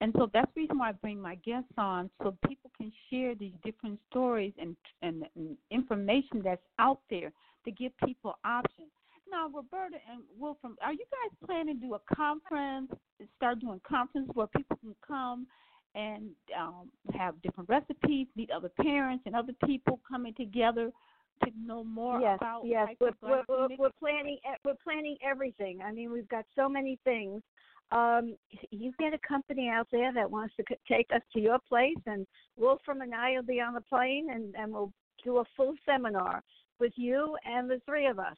And so that's the reason why I bring my guests on so people can share these different stories and and, and information that's out there to give people options now, Roberta and Wolfram, are you guys planning to do a conference, start doing conference where people can come and um, have different recipes, meet other parents and other people coming together to know more yes, about yes. We're, we're, we're, we're planning we're planning everything. I mean, we've got so many things. Um, you get a company out there that wants to take us to your place, and Wolfram and I will be on the plane, and, and we'll do a full seminar with you and the three of us.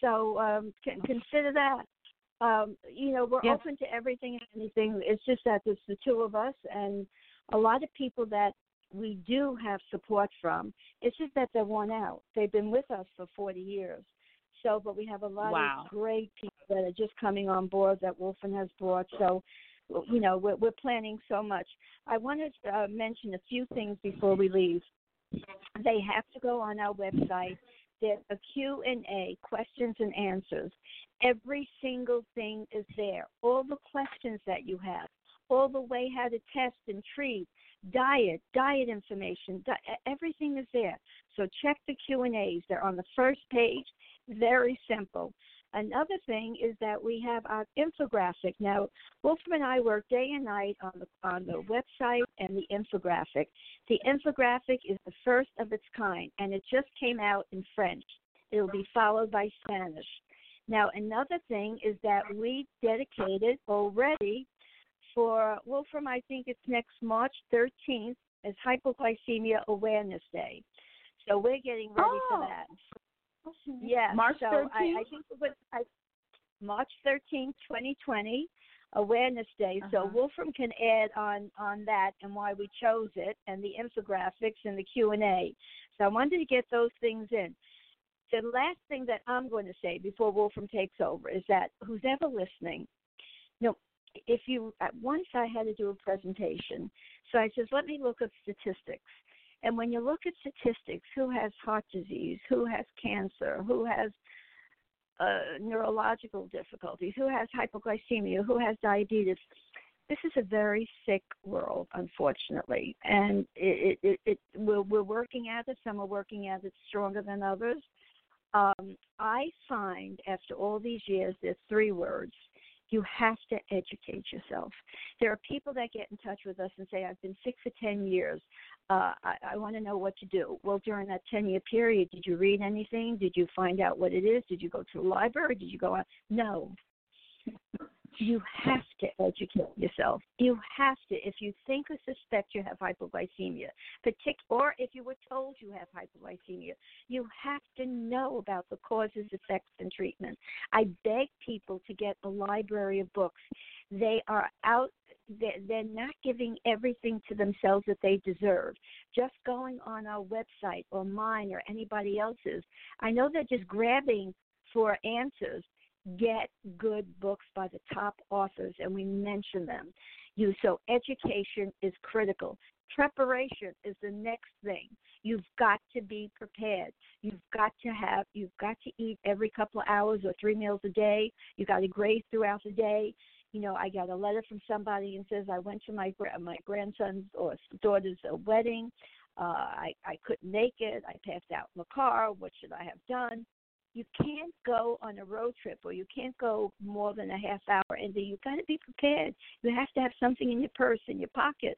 So um, can consider that. Um, you know, we're yes. open to everything and anything. It's just that it's the two of us and a lot of people that we do have support from. It's just that they're worn out. They've been with us for 40 years. So, but we have a lot wow. of great people that are just coming on board that Wolfram has brought. So, you know, we're, we're planning so much. I want to uh, mention a few things before we leave. They have to go on our website There's a Q&A, questions and answers. Every single thing is there. All the questions that you have, all the way how to test and treat, diet, diet information, di- everything is there. So check the Q&As. They're on the first page. Very simple. Another thing is that we have our infographic. Now, Wolfram and I work day and night on the on the website and the infographic. The infographic is the first of its kind, and it just came out in French. It will be followed by Spanish. Now, another thing is that we dedicated already for Wolfram. I think it's next March 13th is Hypoglycemia Awareness Day. So we're getting ready oh. for that. Yes. March so 13th? I, I think it was I, March 13th, 2020, Awareness Day. Uh-huh. So Wolfram can add on on that and why we chose it and the infographics and the Q and A. So I wanted to get those things in. The last thing that I'm going to say before Wolfram takes over is that who's ever listening, you know, if you once I had to do a presentation, so I says let me look at statistics and when you look at statistics, who has heart disease, who has cancer, who has uh, neurological difficulties, who has hypoglycemia, who has diabetes, this is a very sick world, unfortunately, and it, it, it, we're, we're working at it. Some are working at it stronger than others. Um, I find after all these years, there's three words: You have to educate yourself. There are people that get in touch with us and say, I've been sick for 10 years. Uh, I, I want to know what to do. Well, during that 10 year period, did you read anything? Did you find out what it is? Did you go to the library? Did you go out? No. you have to educate yourself. You have to. If you think or suspect you have hypoglycemia, partic- or if you were told you have hypoglycemia, you have to know about the causes, effects, and treatment. I beg people to get a library of books. They are out. They're not giving everything to themselves that they deserve. Just going on our website or mine or anybody else's, I know they're just grabbing for answers get good books by the top authors and we mention them. You so education is critical. Preparation is the next thing. You've got to be prepared. You've got to have you've got to eat every couple of hours or three meals a day. You got to graze throughout the day. You know, I got a letter from somebody and says I went to my my grandson's or daughter's wedding. Uh, I I couldn't make it. I passed out in the car. What should I have done? You can't go on a road trip or you can't go more than a half hour and then you've got to be prepared. You have to have something in your purse in your pocket.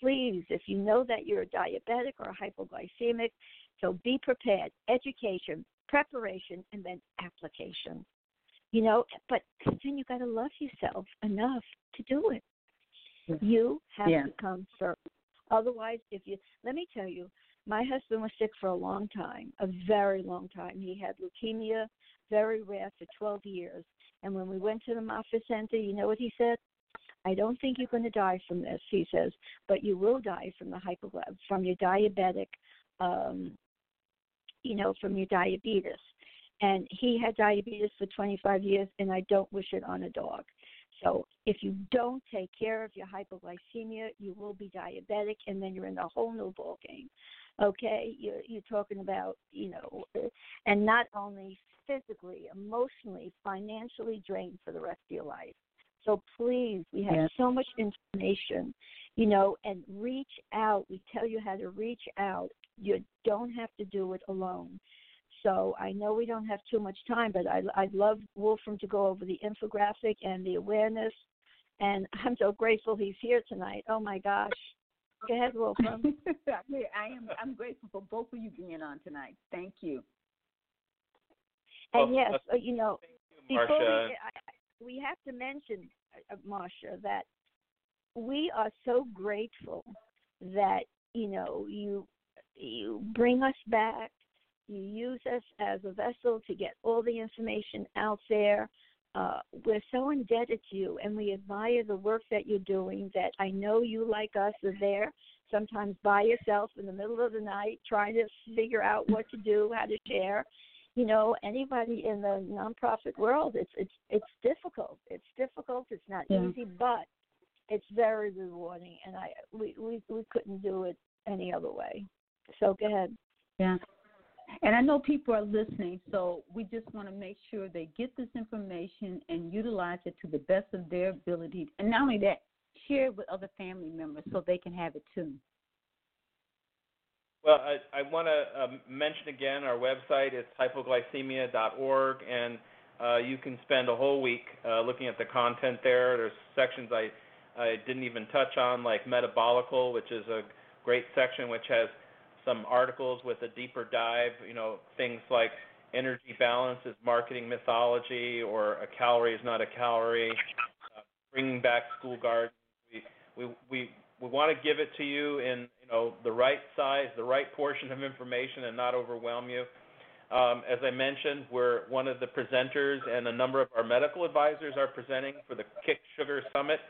Please if you know that you're a diabetic or a hypoglycemic so be prepared. Education preparation and then application. You know but then you've got to love yourself enough to do it. You have yeah. to come first. Otherwise if you let me tell you my husband was sick for a long time, a very long time. He had leukemia, very rare, for 12 years. And when we went to the Moffitt Center, you know what he said? I don't think you're going to die from this, he says, but you will die from the hypoglycemia, from your diabetic, um, you know, from your diabetes. And he had diabetes for 25 years, and I don't wish it on a dog. So if you don't take care of your hypoglycemia, you will be diabetic, and then you're in a whole new ball game okay you're you're talking about you know uh, and not only physically emotionally financially drained for the rest of your life so please we have so much information you know and reach out we tell you how to reach out you don't have to do it alone so I know we don't have too much time, but I, I'd love Wolfram to go over the infographic and the awareness. And I'm so grateful he's here tonight. Oh my gosh. Go ahead, Wolfram. I am. I'm grateful for both of you being on tonight. Thank you. And yes, uh, you know, you, before we, I, we have to mention, uh, Marsha, that we are so grateful that you know you you bring us back. You use us as a vessel to get all the information out there uh, we're so indebted to you and we admire the work that you're doing that I know you like us are there sometimes by yourself in the middle of the night trying to figure out what to do, how to share. You know, anybody in the nonprofit world, it's it's it's difficult. It's difficult. It's not yeah. easy, but it's very rewarding, and I we we we couldn't do it any other way. So go ahead. Yeah. And I know people are listening, so we just want to make sure they get this information and utilize it to the best of their ability. And not only that, share it with other family members so they can have it too. Well, I, I want to um, mention again our website. It's hypoglycemia.org, and uh, you can spend a whole week uh, looking at the content there. There's sections I, I didn't even touch on, like metabolical, which is a great section which has some articles with a deeper dive, you know, things like energy balance is marketing mythology or a calorie is not a calorie, uh, bringing back school gardens. We, we, we, we want to give it to you in, you know, the right size, the right portion of information and not overwhelm you. Um, as I mentioned, we're one of the presenters, and a number of our medical advisors are presenting for the Kick Sugar Summit,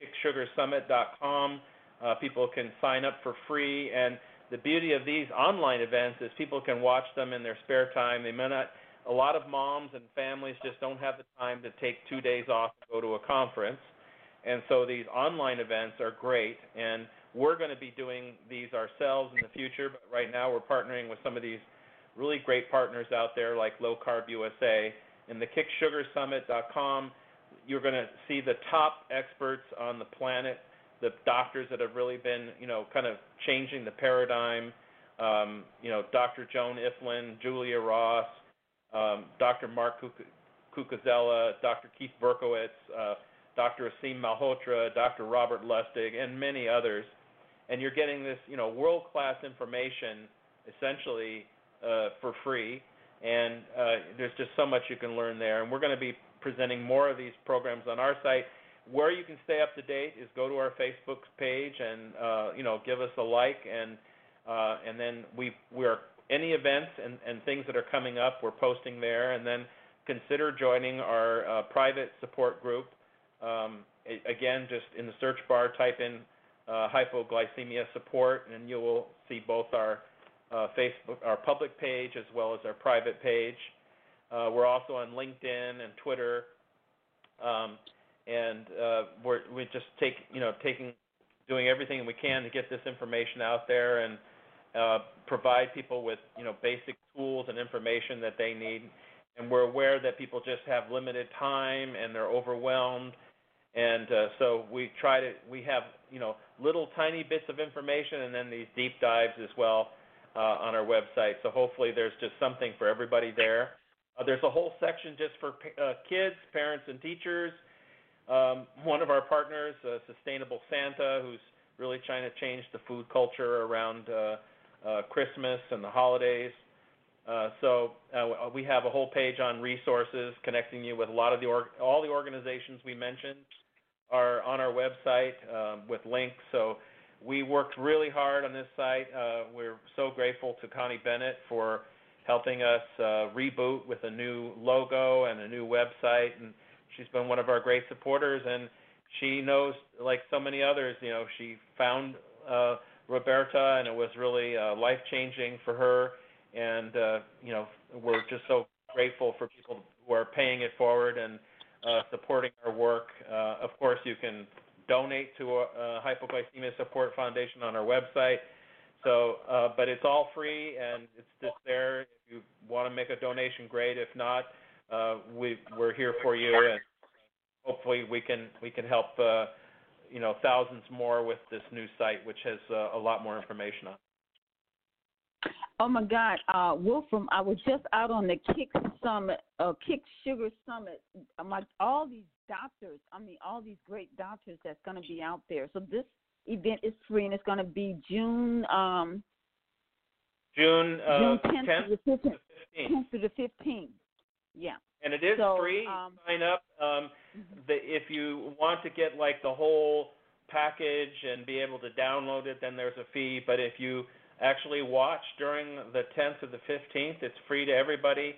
kicksugarsummit.com. Uh, people can sign up for free, and the beauty of these online events is people can watch them in their spare time. They may not. A lot of moms and families just don't have the time to take two days off to go to a conference, and so these online events are great. And we're going to be doing these ourselves in the future, but right now we're partnering with some of these really great partners out there like Low Carb USA. and the KickSugarSummit.com, you're going to see the top experts on the planet the doctors that have really been, you know, kind of changing the paradigm. Um, you know, Dr. Joan Ifland, Julia Ross, um, Dr. Mark Cucuzzella, Dr. Keith Berkowitz, uh, Dr. Aseem Malhotra, Dr. Robert Lustig, and many others. And you're getting this, you know, world-class information essentially uh, for free. And uh, there's just so much you can learn there. And we're going to be presenting more of these programs on our site. Where you can stay up to date is go to our Facebook page and uh, you know give us a like and uh, and then we we are any events and, and things that are coming up we're posting there and then consider joining our uh, private support group. Um, again, just in the search bar, type in uh, hypoglycemia support, and you will see both our uh, Facebook, our public page, as well as our private page. Uh, we're also on LinkedIn and Twitter, um, and uh, we're we just take you know taking doing everything we can to get this information out there and uh, provide people with you know basic tools and information that they need. And we're aware that people just have limited time and they're overwhelmed. And uh, so we try to we have you know little tiny bits of information and then these deep dives as well uh, on our website. So hopefully there's just something for everybody there. Uh, there's a whole section just for uh, kids parents and teachers um, one of our partners uh, sustainable santa who's really trying to change the food culture around uh, uh, christmas and the holidays uh, so uh, we have a whole page on resources connecting you with a lot of the org- all the organizations we mentioned are on our website um, with links. So we worked really hard on this site. Uh, we're so grateful to Connie Bennett for helping us uh, reboot with a new logo and a new website, and she's been one of our great supporters. And she knows, like so many others, you know, she found uh, Roberta, and it was really uh, life changing for her and uh, you know we're just so grateful for people who are paying it forward and uh, supporting our work. Uh, of course, you can donate to a, a Hypoglycemia Support Foundation on our website. So, uh, but it's all free and it's just there. If you want to make a donation, great. If not, uh, we we're here for you, and hopefully we can we can help uh, you know thousands more with this new site, which has uh, a lot more information on. Oh my God, uh, Wolfram! I was just out on the Kick Summit, uh, Kick Sugar Summit. I'm like all these doctors. I mean, all these great doctors that's going to be out there. So this event is free, and it's going to be June. Um, June uh, June 10th, 10th to the 15th. 15th. 10th to the 15th. Yeah. And it is So, free. um, Sign up. Um, the, if you want to get like the whole package and be able to download it, then there's a fee. But if you actually watch during the 10th to the 15th. It's free to everybody.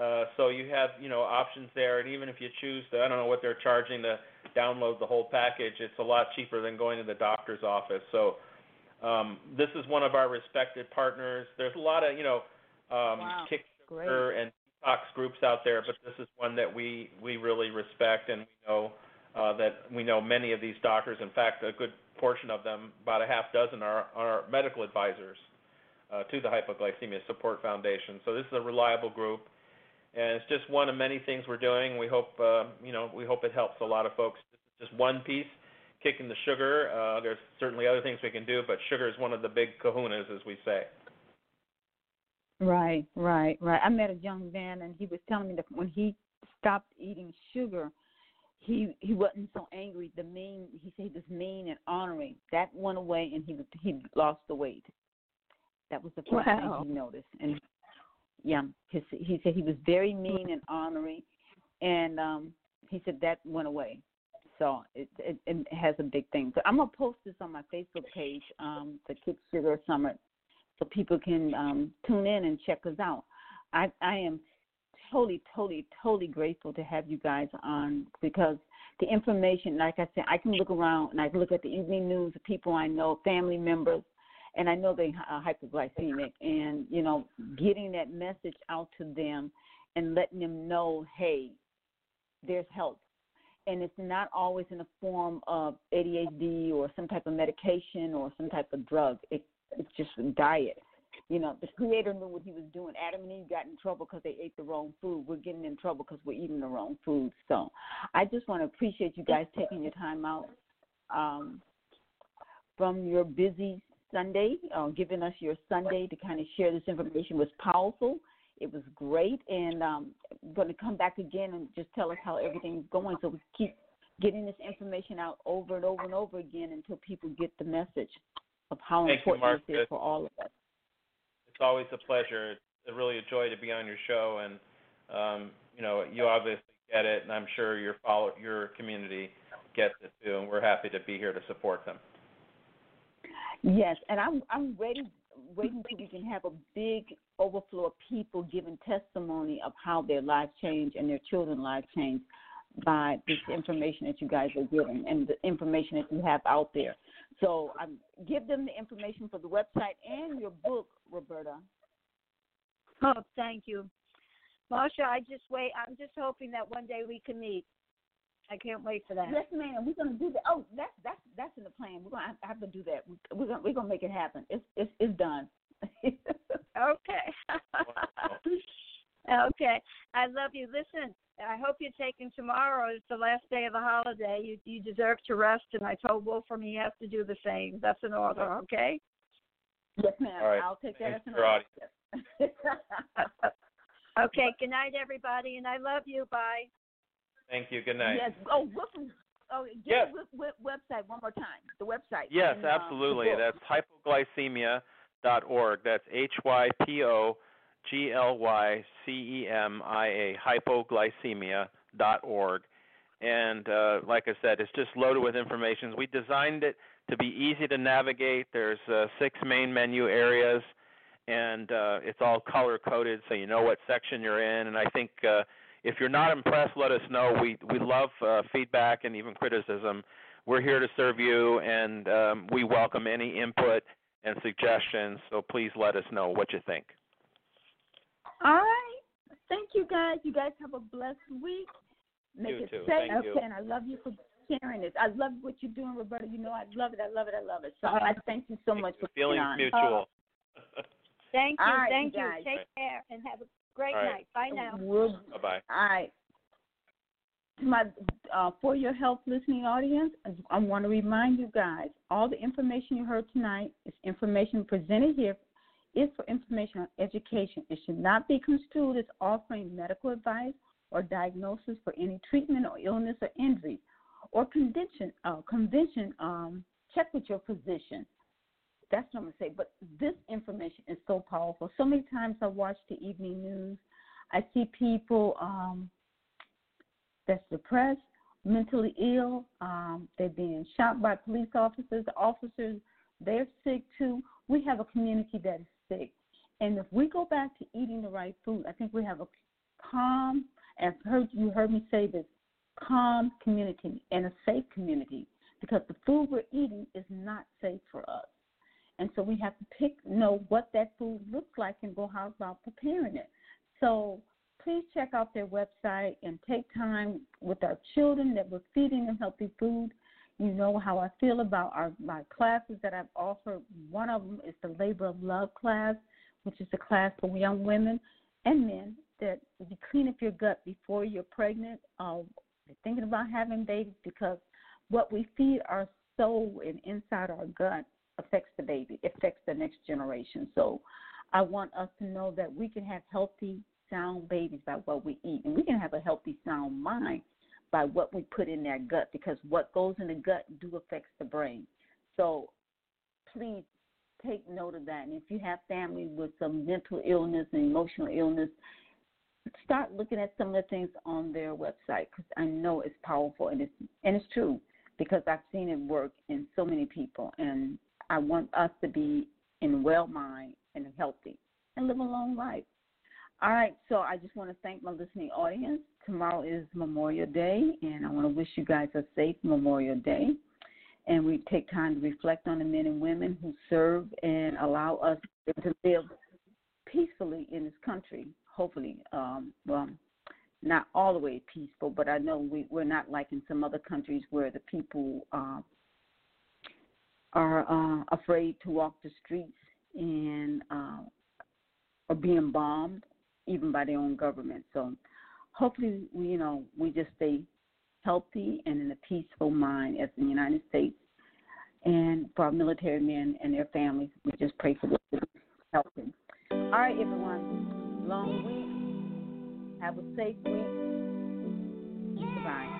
Uh, so you have, you know, options there. And even if you choose to, I don't know what they're charging to download the whole package, it's a lot cheaper than going to the doctor's office. So um, this is one of our respected partners. There's a lot of, you know, um, Wow. Kickstarter and detox groups out there, but this is one that we we really respect, and we know uh, that we know many of these doctors. In fact, a good portion of them, about a half dozen, are are medical advisors uh, to the Hypoglycemia Support Foundation. So this is a reliable group, and it's just one of many things we're doing. We hope uh, you know we hope it helps a lot of folks. This is just one piece, kicking the sugar. Uh, there's certainly other things we can do, but sugar is one of the big kahunas, as we say. Right, right, right. I met a young man, and he was telling me that when he stopped eating sugar, he he wasn't so angry. The mean, he said he was mean and honoring. That went away, and he he lost the weight. That was the first Wow. thing he noticed. And yeah, his, he said he was very mean and honoring, and um he said that went away. So it, it it has a big thing. So I'm gonna post this on my Facebook page, um, the Kick Sugar Summit, so people can um tune in and check us out. I I am totally, totally, totally grateful to have you guys on because the information, like I said, I can look around and I can look at the evening news of people I know, family members, and I know they are hypoglycemic, and you know, getting that message out to them and letting them know, hey, there's help. And it's not always in the form of ADHD or some type of medication or some type of drug. It, it's just a diet. You know, the Creator knew what He was doing. Adam and Eve got in trouble because they ate the wrong food. We're getting in trouble because we're eating the wrong food. So, I just want to appreciate you guys taking your time out um, from your busy Sunday, uh, giving us your Sunday to kind of share this information was powerful. It was great, and um, going to come back again and just tell us how everything's going, so we keep getting this information out over and over and over again until people get the message of how Thank you, important Marsha. it is for all of us. It's always a pleasure. It's really a joy to be on your show, and um, you know, you obviously get it, and I'm sure your follow your community gets it too, and we're happy to be here to support them. Yes, and I'm I'm ready waiting till we can have a big overflow of people giving testimony of how their lives changed and their children's lives changed by this information that you guys are giving and the information that you have out there. So um, give them the information for the website and your book, Roberta. Oh, thank you. Marsha, I just wait I'm just hoping that one day we can meet. I can't wait for that. Yes, ma'am. We're gonna do that. Oh, that's that's that's in the plan. We're gonna have, have to do that. We- We're gonna we're gonna make it happen. It's it's it's done. Okay. okay. I love you. Listen, I hope you're taking tomorrow. It's the last day of the holiday. You you deserve to rest, and I told Wolfram he has to do the same. That's an order, okay? yes, ma'am. All right. I'll take that Thanks as an order. Okay. Good night, everybody, and I love you. Bye. Thank you. Good night. Yes. Oh, Wilson. Oh, give Yes. the w- w- website one more time. The website. Yes, and, uh, the absolutely. book. That's hypoglycemia.org. That's H Y P O G L Y C E M I A, hypoglycemia.org. And uh, like I said, it's just loaded with information. We designed it to be easy to navigate. There's uh, six main menu areas, and uh, it's all color coded so you know what section you're in. And I think uh, if you're not impressed, let us know. We we love uh, feedback and even criticism. We're here to serve you, and um, we welcome any input and suggestions. So please let us know what you think. All right. Thank you, guys. You guys have a blessed week. Make You it too. safe. Thank you. And I love you for sharing this. I love what you're doing, Roberta. You know I love it. I love it. I love it. So I thank you so much for being Feelings on. mutual. Thank you. All right, Thank you you. guys. Take care and have a great All right. night. Bye now. We'll- bye bye. All right. To my uh, for your health listening audience, I- I want to remind you guys all the information you heard tonight is information presented here is for information on education. It should not be construed as offering medical advice or diagnosis for any treatment or illness or injury or condition. Uh, convention. Um, check with your physician. That's what I'm gonna say. But this information is so powerful. So many times I watch the evening news. I see people um, that's depressed, mentally ill. Um, they're being shot by police officers. The officers, they're sick too. We have a community that is sick. And if we go back to eating the right food, I think we have a calm, and heard you heard me say this, calm community and a safe community because the food we're eating is not safe for us. And so we have to pick, know what that food looks like and go how about preparing it. So please check out their website and take time with our children that we're feeding them healthy food. You know how I feel about our my classes that I've offered. One of them is the Labor of Love class, which is a class for young women and men that you clean up your gut before you're pregnant, uh, thinking about having babies, because what we feed our soul and inside our gut affects the baby, affects the next generation. So I want us to know that we can have healthy, sound babies by what we eat, and we can have a healthy, sound mind by what we put in their gut, because what goes in the gut do affects the brain. So please take note of that. And if you have family with some mental illness and emotional illness, start looking at some of the things on their website because I know it's powerful and it's and it's true because I've seen it work in so many people, and I want us to be in well mind and healthy and live a long life. All right, so I just want to thank my listening audience. Tomorrow is Memorial Day, and I want to wish you guys a safe Memorial Day. And we take time to reflect on the men and women who serve and allow us to live peacefully in this country. Hopefully, um, well, not all the way peaceful, but I know we, we're not like in some other countries where the people uh, are uh, afraid to walk the streets and uh, are being bombed even by their own government. So hopefully, we, you know, we just stay healthy and in a peaceful mind as in the United States. And for our military men and their families, we just pray for them healthy. All right, everyone. Long week. Have a safe week. Goodbye.